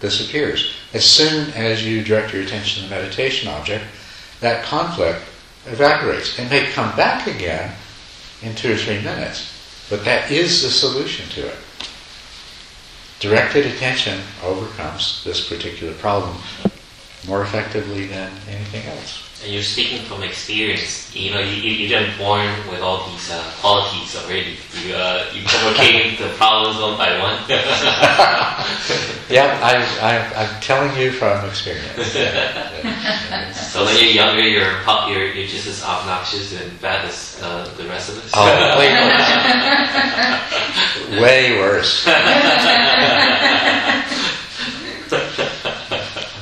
A: disappears. As soon as you direct your attention to the meditation object, that conflict evaporates. It may come back again in two or three minutes, but that is the solution to it. Directed attention overcomes this particular problem more effectively than anything else.
F: And you're speaking from experience. You know, you, you, didn't born with all these uh, qualities already. You, uh, you overcame the problems one by one.
A: Yeah, I, I, I'm telling you from experience.
F: so when you're younger, you're, pop, you're, you're just as obnoxious and bad as uh, the rest of us.
A: Oh, way worse. way worse.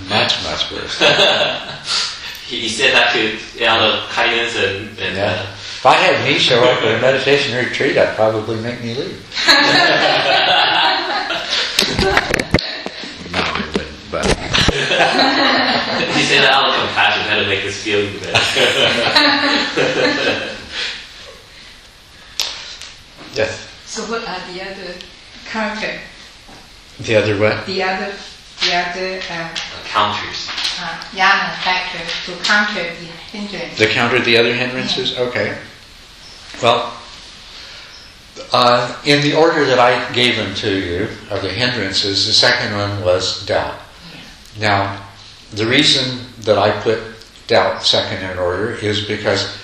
A: much, much worse.
F: He, he said that to out of kindness and, and
A: Yeah.
F: uh,
A: If I had me show up at a meditation retreat, I'd probably make me leave. no, I wouldn't, but
F: he said that out of compassion, how to make this feel better.
A: yes.
G: So what are the other counter,
A: The other what?
G: the other, the other uh,
F: Counters.
G: Uh, jhana factors to counter the hindrance?
A: To counter the other hindrances? Okay. Well, uh, in the order that I gave them to you of the hindrances, the second one was doubt. Now, the reason that I put doubt second in order is because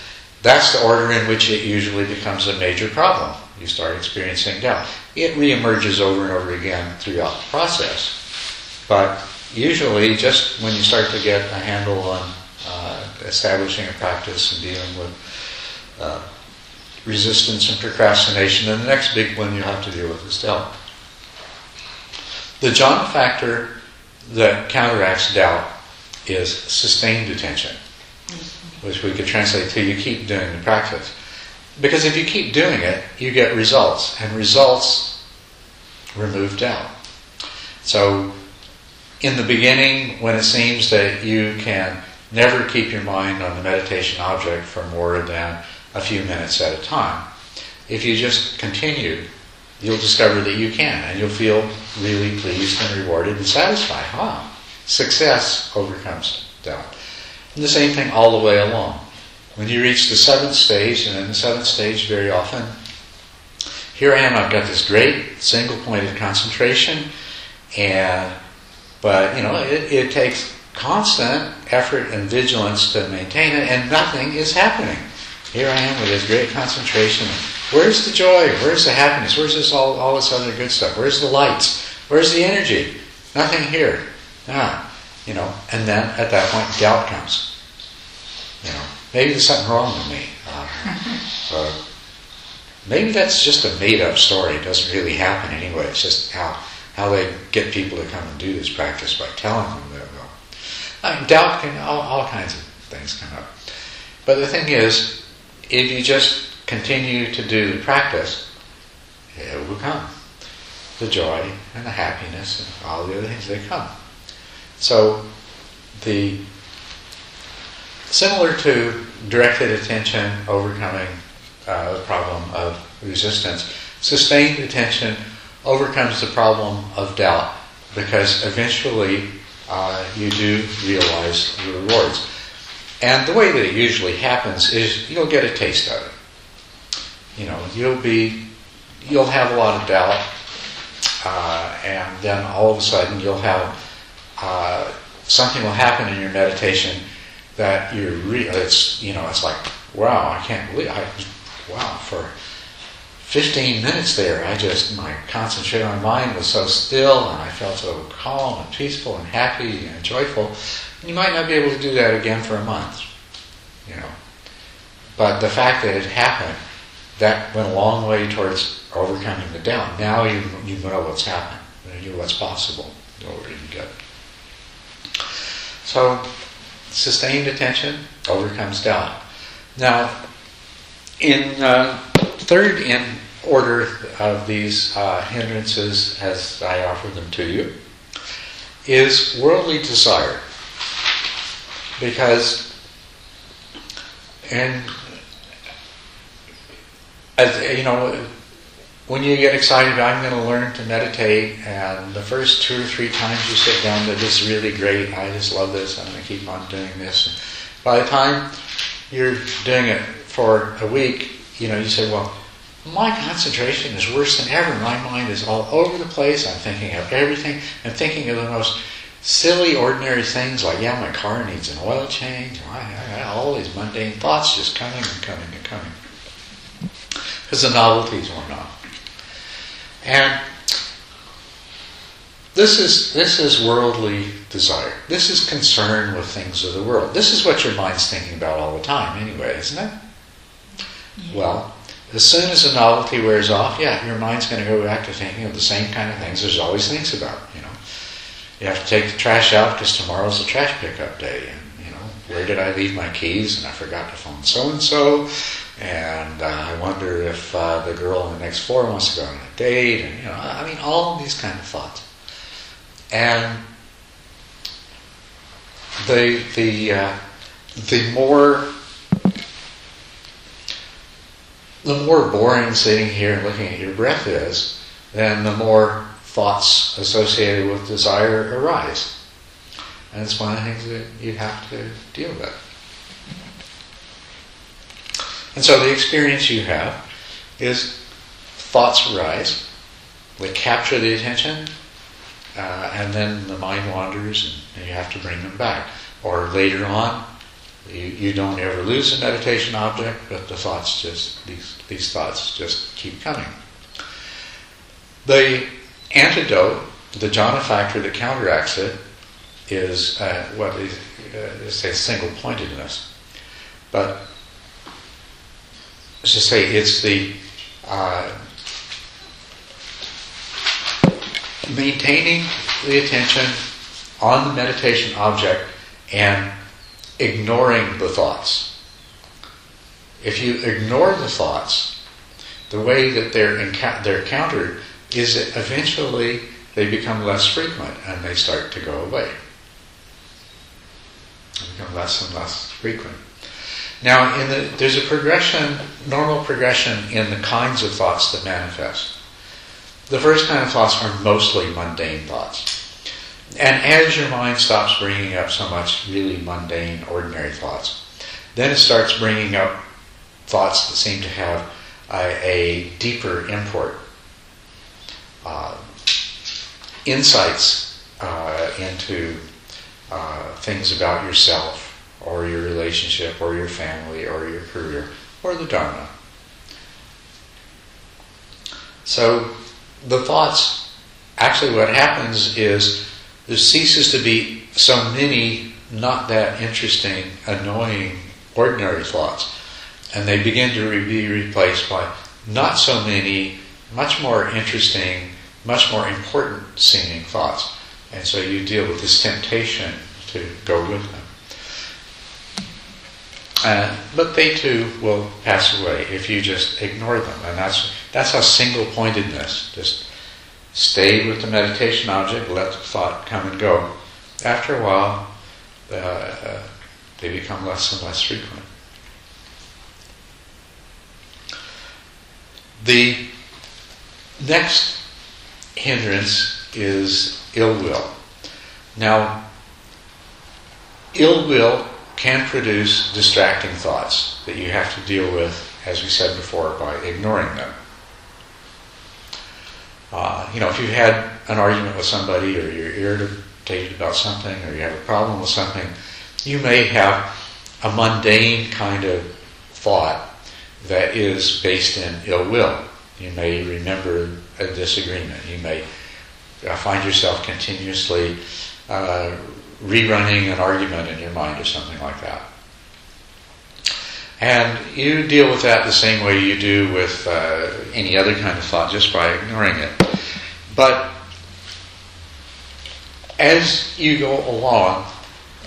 A: that's the order in which it usually becomes a major problem. You start experiencing doubt. It reemerges over and over again throughout the process. But usually, just when you start to get a handle on uh, establishing a practice and dealing with uh, resistance and procrastination, then the next big one you have to deal with is doubt. The jhana factor that counteracts doubt is sustained attention, which we could translate to you keep doing the practice. Because if you keep doing it, you get results, and results remove doubt. So, in the beginning, when it seems that you can never keep your mind on the meditation object for more than a few minutes at a time, if you just continue, you'll discover that you can, and you'll feel really pleased and rewarded and satisfied. Wow, success overcomes doubt. And the same thing all the way along. When you reach the seventh stage, and in the seventh stage, very often, here I am, I've got this great single pointed concentration, and but you know, it, it takes constant effort and vigilance to maintain it, and nothing is happening. Here I am with this great concentration. Where's the joy? Where's the happiness? Where's this all, all this other good stuff? Where's the lights? Where's the energy? Nothing here. Ah, you know, and then at that point, doubt comes. You know, maybe there's something wrong with me. Uh, uh, maybe that's just a made-up story. It doesn't really happen anyway. It's just how how they get people to come and do this practice by telling them that. Well, I mean, doubt can all, all kinds of things come up. But the thing is, if you just continue to do the practice, it will come. The joy and the happiness and all the other things they come. So the similar to directed attention overcoming uh, the problem of resistance, sustained attention overcomes the problem of doubt because eventually uh, you do realize the rewards. And the way that it usually happens is you'll get a taste of it. You know, you'll be, you'll have a lot of doubt, uh, and then all of a sudden you'll have uh, something will happen in your meditation that you're re- it's you know it's like wow I can't believe I wow for 15 minutes there I just my concentrated mind was so still and I felt so calm and peaceful and happy and joyful you might not be able to do that again for a month you know but the fact that it happened that went a long way towards overcoming the doubt. Now you, you know what's happening, you know what's possible. So, sustained attention overcomes doubt. Now, in uh, third in order of these uh, hindrances, as I offer them to you, is worldly desire. Because, and as, you know, when you get excited, I'm going to learn to meditate, and the first two or three times you sit down, that is really great. I just love this. I'm going to keep on doing this. By the time you're doing it for a week, you know, you say, well, my concentration is worse than ever. My mind is all over the place. I'm thinking of everything. I'm thinking of the most silly, ordinary things like, yeah, my car needs an oil change. All these mundane thoughts just coming and coming and coming. Because the novelties were not. And this is this is worldly desire. This is concern with things of the world. This is what your mind's thinking about all the time, anyway, isn't it? Yeah. Well, as soon as the novelty wears off, yeah, your mind's going to go back to thinking of the same kind of things there's always things about. You know, you have to take the trash out because tomorrow's the trash pickup day, and you know, where did I leave my keys? And I forgot to phone so and so, and uh, I wonder if uh, the girl on the next floor wants to go on a date, and you know, I mean, all these kind of thoughts, and the the uh, the more the more boring sitting here and looking at your breath is, then the more thoughts associated with desire arise. And it's one of the things that you have to deal with. And so the experience you have is thoughts arise, they capture the attention, uh, and then the mind wanders and you have to bring them back. Or later on, you, you don't ever lose a meditation object, but the thoughts just, these, these thoughts just keep coming. The antidote, the jhana factor that counteracts it, is uh, what is, uh, say single pointedness. But let's just say it's the uh, maintaining the attention on the meditation object and ignoring the thoughts. If you ignore the thoughts, the way that they're, enca- they're countered is that eventually they become less frequent and they start to go away. They become less and less frequent. Now, in the, there's a progression, normal progression in the kinds of thoughts that manifest. The first kind of thoughts are mostly mundane thoughts. And as your mind stops bringing up so much really mundane, ordinary thoughts, then it starts bringing up thoughts that seem to have a, a deeper import. Uh, insights uh, into uh, things about yourself, or your relationship, or your family, or your career, or the Dharma. So the thoughts, actually, what happens is there ceases to be so many not that interesting, annoying, ordinary thoughts. And they begin to be replaced by not so many, much more interesting, much more important seeming thoughts. And so you deal with this temptation to go with them. Uh, but they too will pass away if you just ignore them. And that's, that's how single pointedness, just Stay with the meditation object, let the thought come and go. After a while, uh, uh, they become less and less frequent. The next hindrance is ill will. Now, ill will can produce distracting thoughts that you have to deal with, as we said before, by ignoring them. Uh, you know, if you've had an argument with somebody or you're irritated about something or you have a problem with something, you may have a mundane kind of thought that is based in ill will. You may remember a disagreement. You may uh, find yourself continuously uh, rerunning an argument in your mind or something like that. And you deal with that the same way you do with uh, any other kind of thought, just by ignoring it. But as you go along,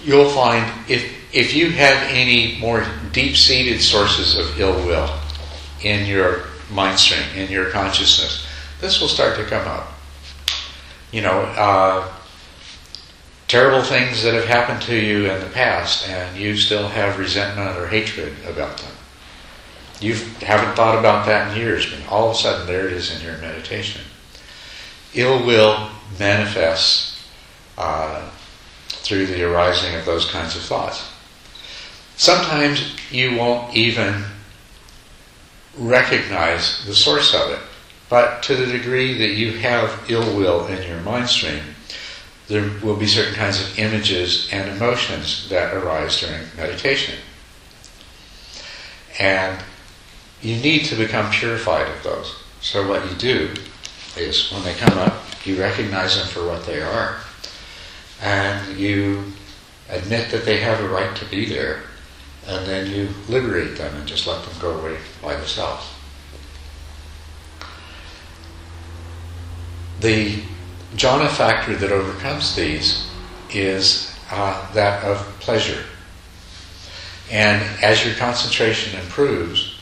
A: you'll find if if you have any more deep-seated sources of ill will in your mind stream, in your consciousness, this will start to come up. You know, uh, terrible things that have happened to you in the past, and you still have resentment or hatred about them. You haven't thought about that in years, but all of a sudden there it is in your meditation. Ill will manifests uh, through the arising of those kinds of thoughts. Sometimes you won't even recognize the source of it, but to the degree that you have ill will in your mind stream, there will be certain kinds of images and emotions that arise during meditation. And you need to become purified of those. So what you do is when they come up, you recognize them for what they are, and you admit that they have a right to be there, and then you liberate them and just let them go away by themselves. The jhana factor that overcomes these is uh, that of pleasure. And as your concentration improves,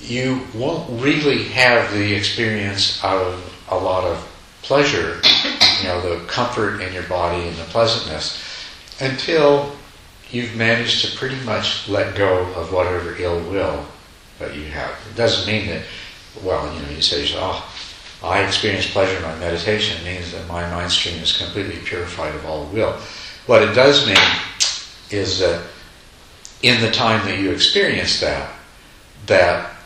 A: you won't really have the experience of a lot of pleasure, you know, the comfort in your body and the pleasantness, until you've managed to pretty much let go of whatever ill will that you have. It doesn't mean that, well, you know, you say, oh, I experience pleasure in my meditation means that my mind stream is completely purified of all will. What it does mean is that in the time that you experience that, that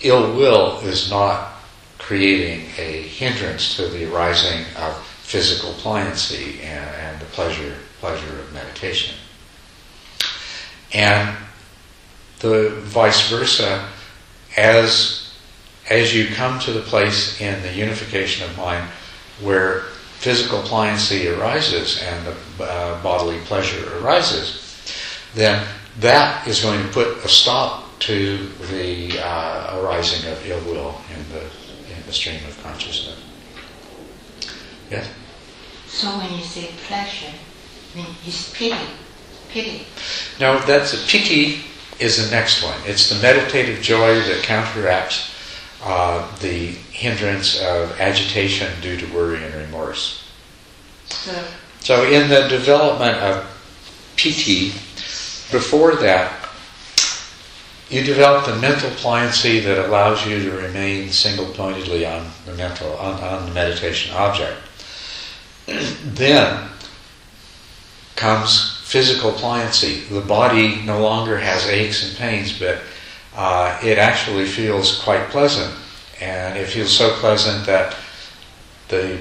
A: ill will is not creating a hindrance to the arising of physical pliancy and, and the pleasure pleasure of meditation. And the vice versa, as as you come to the place in the unification of mind where physical pliancy arises and the uh, bodily pleasure arises, then that is going to put a stop to the uh, arising of ill will in the in the stream of consciousness. Yes.
G: So when you say pleasure, I mean it's piti, piti.
A: No, that's a piti is the next one. It's the meditative joy that counteracts uh, the hindrance of agitation due to worry and remorse.
G: So
A: So, in the development of piti, before that, you develop the mental pliancy that allows you to remain single pointedly on the mental, on, on the meditation object. then comes physical pliancy. The body no longer has aches and pains, but uh, it actually feels quite pleasant. And it feels so pleasant that the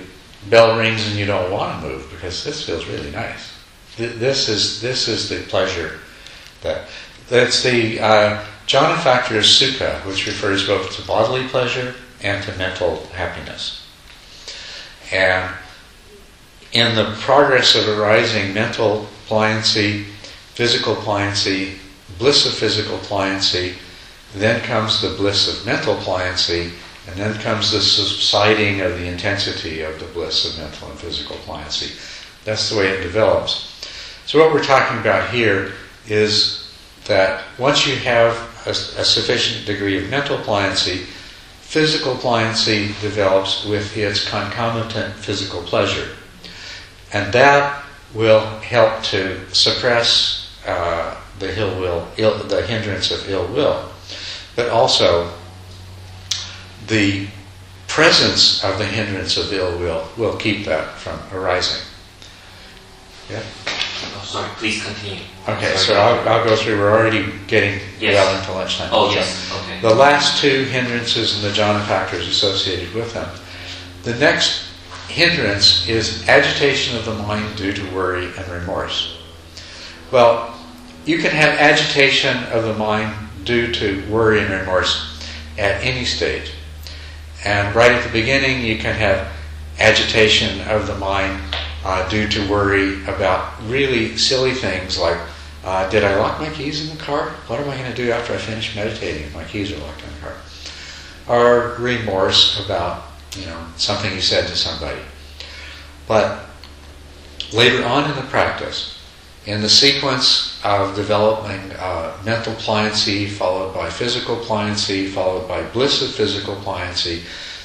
A: bell rings and you don't want to move because this feels really nice. Th- This is this is the pleasure that that's the uh, jhana factor is sukha, which refers both to bodily pleasure and to mental happiness. And in the progress of arising mental pliancy, physical pliancy, bliss of physical pliancy, then comes the bliss of mental pliancy, and then comes the subsiding of the intensity of the bliss of mental and physical pliancy. That's the way it develops. So, what we're talking about here is that once you have a, a sufficient degree of mental pliancy, physical pliancy develops with its concomitant physical pleasure. And that will help to suppress uh, the ill the hindrance of ill will, but also the presence of the hindrance of ill will will keep that from arising. Yeah.
F: Oh, sorry, please continue.
A: Okay,
F: Sorry.
A: so I'll, I'll go through. We're already getting
F: Yes.
A: well into lunchtime.
F: Oh,
A: So
F: yes, okay.
A: The last two hindrances and the jhana factors associated with them. The next hindrance is agitation of the mind due to worry and remorse. Well, you can have agitation of the mind due to worry and remorse at any stage. And right at the beginning, you can have agitation of the mind uh, due to worry about really silly things like Uh, did I lock my keys in the car? What am I going to do after I finish meditating if my keys are locked in the car? Or remorse about you know something you said to somebody. But later on in the practice, in the sequence of developing uh, mental pliancy, followed by physical pliancy, followed by bliss of physical pliancy,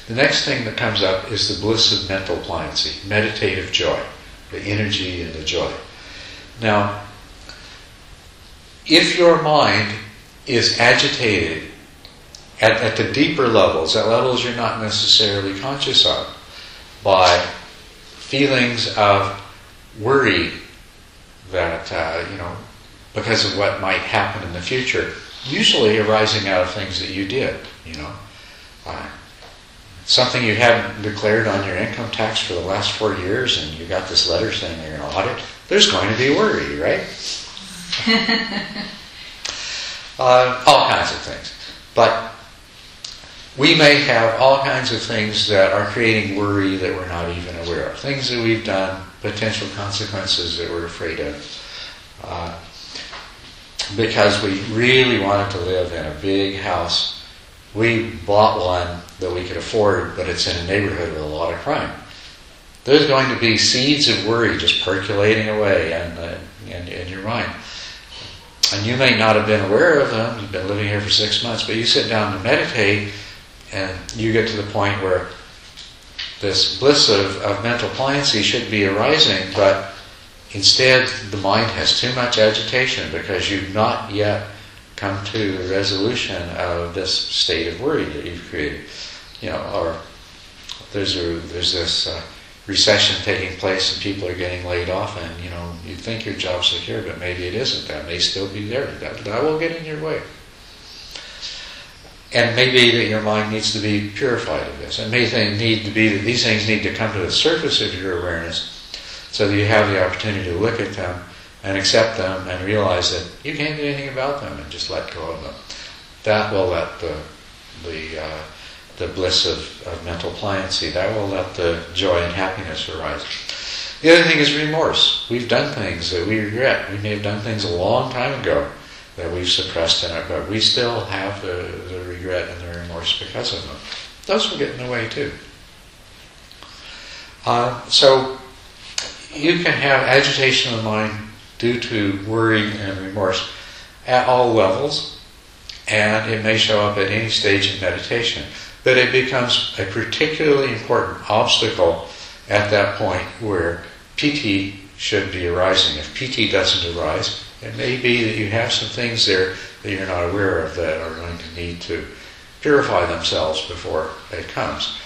A: the next thing that comes up is the bliss of mental pliancy, meditative joy, the energy and the joy. Now, if your mind is agitated at, at the deeper levels, at levels you're not necessarily conscious of, by feelings of worry that, uh, you know, because of what might happen in the future, usually arising out of things that you did, you know. Uh, something you hadn't declared on your income tax for the last four years and you got this letter saying you're going to audit, there's going to be worry, right? uh, all kinds of things. But we may have all kinds of things that are creating worry that we're not even aware of. Things that we've done, potential consequences that we're afraid of. Uh, because we really wanted to live in a big house. We bought one that we could afford, but it's in a neighborhood with a lot of crime. There's going to be seeds of worry just percolating away in, uh, in, in your mind. And you may not have been aware of them. You've been living here for six months, but you sit down to meditate, and you get to the point where this bliss of, of mental pliancy should be arising, but instead the mind has too much agitation because you've not yet come to the resolution of this state of worry that you've created. You know, or there's a there's this uh, recession taking place and people are getting laid off, and you know you think your job's secure, but maybe it isn't. That may still be there. That, that will get in your way. And maybe that your mind needs to be purified of this. It may need to be that these things need to come to the surface of your awareness so that you have the opportunity to look at them and accept them and realize that you can't do anything about them and just let go of them. That will let the the uh, the bliss of, of mental pliancy, that will let the joy and happiness arise. The other thing is remorse. We've done things that we regret. We may have done things a long time ago that we've suppressed in it, but we still have the, the regret and the remorse because of them. Those will get in the way too. Uh, so you can have agitation of the mind due to worry and remorse at all levels, and it may show up at any stage in meditation. But it becomes a particularly important obstacle at that point where piti should be arising. If piti doesn't arise, it may be that you have some things there that you're not aware of that are going to need to purify themselves before it comes.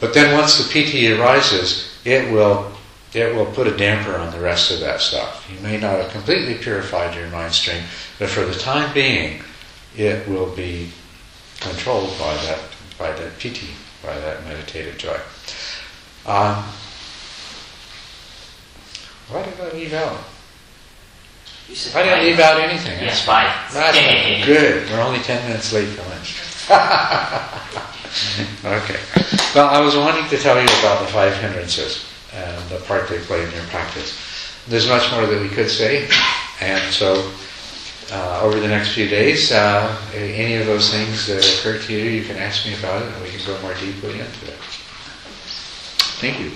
A: But then once the piti arises, it will it will put a damper on the rest of that stuff. You may not have completely purified your mind stream, but for the time being, it will be controlled by that by that piti, by that meditative joy. Um, what did I leave out?
F: You said
A: I didn't leave out anything.
F: Yes,
A: That's-
F: five.
A: That's good. We're only ten minutes late for lunch. okay. Well, I was wanting to tell you about the five hindrances and the part they play in your practice. There's much more that we could say, and so uh, over the next few days, uh, any of those things that occur to you, you can ask me about it, and we can go more deeply into it. Thank you.